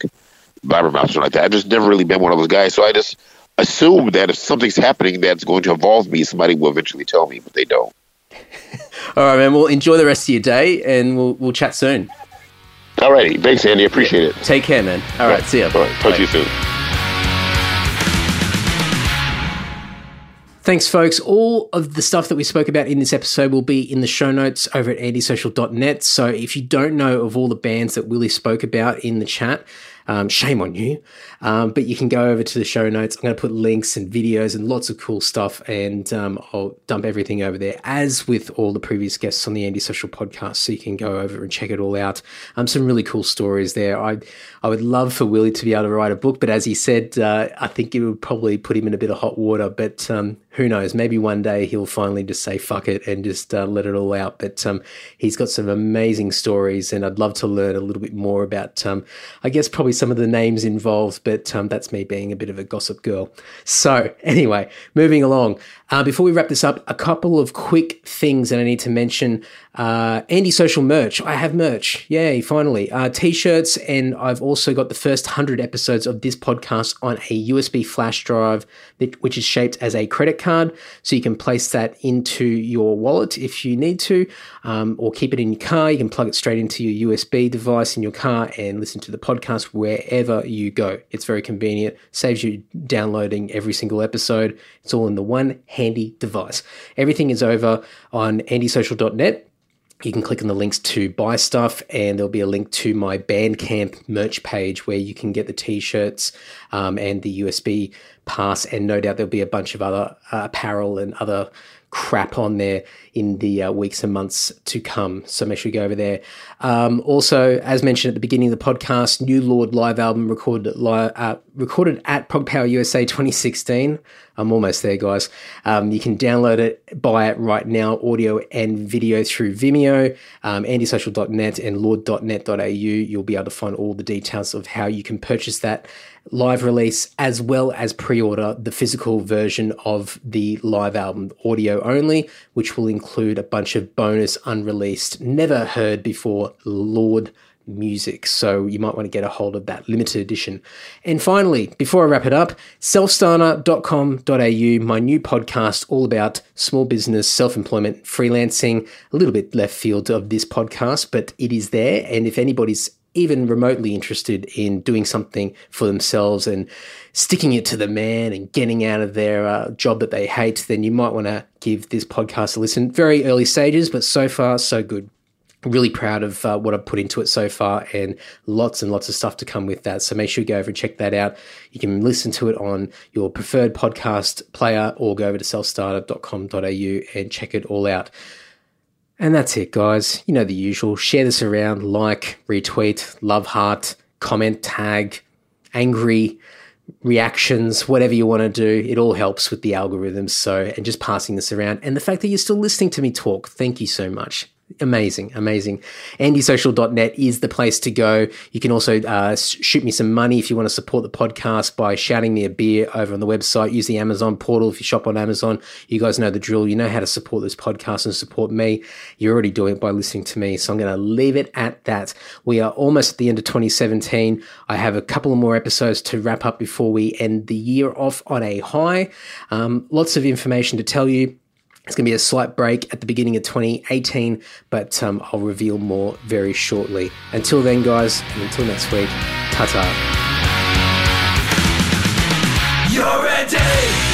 Blabbermouth or something like that. I've just never really been one of those guys. So I just assume that if something's happening that's going to involve me, somebody will eventually tell me, but they don't. All right, man. Well, enjoy the rest of your day, and we'll we'll chat soon. Alrighty, thanks, Andy. Appreciate it. Take care, man. All right, see ya. All right, talk to you soon. Thanks, folks. All of the stuff that we spoke about in this episode will be in the show notes over at andysocial.net. So if you don't know of all the bands that Willie spoke about in the chat, um, shame on you. Um, but you can go over to the show notes. I'm going to put links and videos and lots of cool stuff, and um, I'll dump everything over there, as with all the previous guests on the Andy Social podcast. So you can go over and check it all out. Um, some really cool stories there. I I would love for Willie to be able to write a book, but as he said, uh, I think it would probably put him in a bit of hot water. But um, who knows? Maybe one day he'll finally just say fuck it and just uh, let it all out. But um, he's got some amazing stories, and I'd love to learn a little bit more about, um, I guess, probably some of the names involved. But um, that's me being a bit of a gossip girl. So anyway, moving along. Uh, before we wrap this up, a couple of quick things that I need to mention. Uh, Andy Social merch. I have merch. Yay, finally. Uh, T shirts, and I've also got the first 100 episodes of this podcast on a USB flash drive, that, which is shaped as a credit card. So you can place that into your wallet if you need to, um, or keep it in your car. You can plug it straight into your USB device in your car and listen to the podcast wherever you go. It's very convenient, saves you downloading every single episode. It's all in the one handy device. Everything is over on andysocial.net you can click on the links to buy stuff, and there'll be a link to my Bandcamp merch page where you can get the t-shirts um, and the USB pass, and no doubt there'll be a bunch of other uh, apparel and other crap on there in the uh, weeks and months to come. So make sure you go over there. Um, also, as mentioned at the beginning of the podcast, New Lord live album recorded at, li- uh, recorded at Prog Power USA 2016. I'm almost there, guys. Um, you can download it, buy it right now, audio and video through Vimeo, um, andysocial.net and lord.net.au. You'll be able to find all the details of how you can purchase that live release as well as pre-order the physical version of the live album audio only which will include a bunch of bonus unreleased never heard before lord music so you might want to get a hold of that limited edition and finally before i wrap it up selfstarter.com.au my new podcast all about small business self-employment freelancing a little bit left field of this podcast but it is there and if anybody's even remotely interested in doing something for themselves and sticking it to the man and getting out of their uh, job that they hate, then you might want to give this podcast a listen. Very early stages, but so far, so good. Really proud of uh, what I've put into it so far, and lots and lots of stuff to come with that. So make sure you go over and check that out. You can listen to it on your preferred podcast player or go over to selfstarter.com.au and check it all out. And that's it, guys. You know the usual. Share this around, like, retweet, love heart, comment, tag, angry reactions, whatever you want to do. It all helps with the algorithms. So, and just passing this around. And the fact that you're still listening to me talk, thank you so much. Amazing, amazing. AndySocial.net is the place to go. You can also uh, shoot me some money if you want to support the podcast by shouting me a beer over on the website. Use the Amazon portal if you shop on Amazon. You guys know the drill. You know how to support this podcast and support me. You're already doing it by listening to me. So I'm going to leave it at that. We are almost at the end of 2017. I have a couple of more episodes to wrap up before we end the year off on a high. Um, lots of information to tell you. It's going to be a slight break at the beginning of 2018, but um, I'll reveal more very shortly. Until then, guys, and until next week, ta ta. You're ready,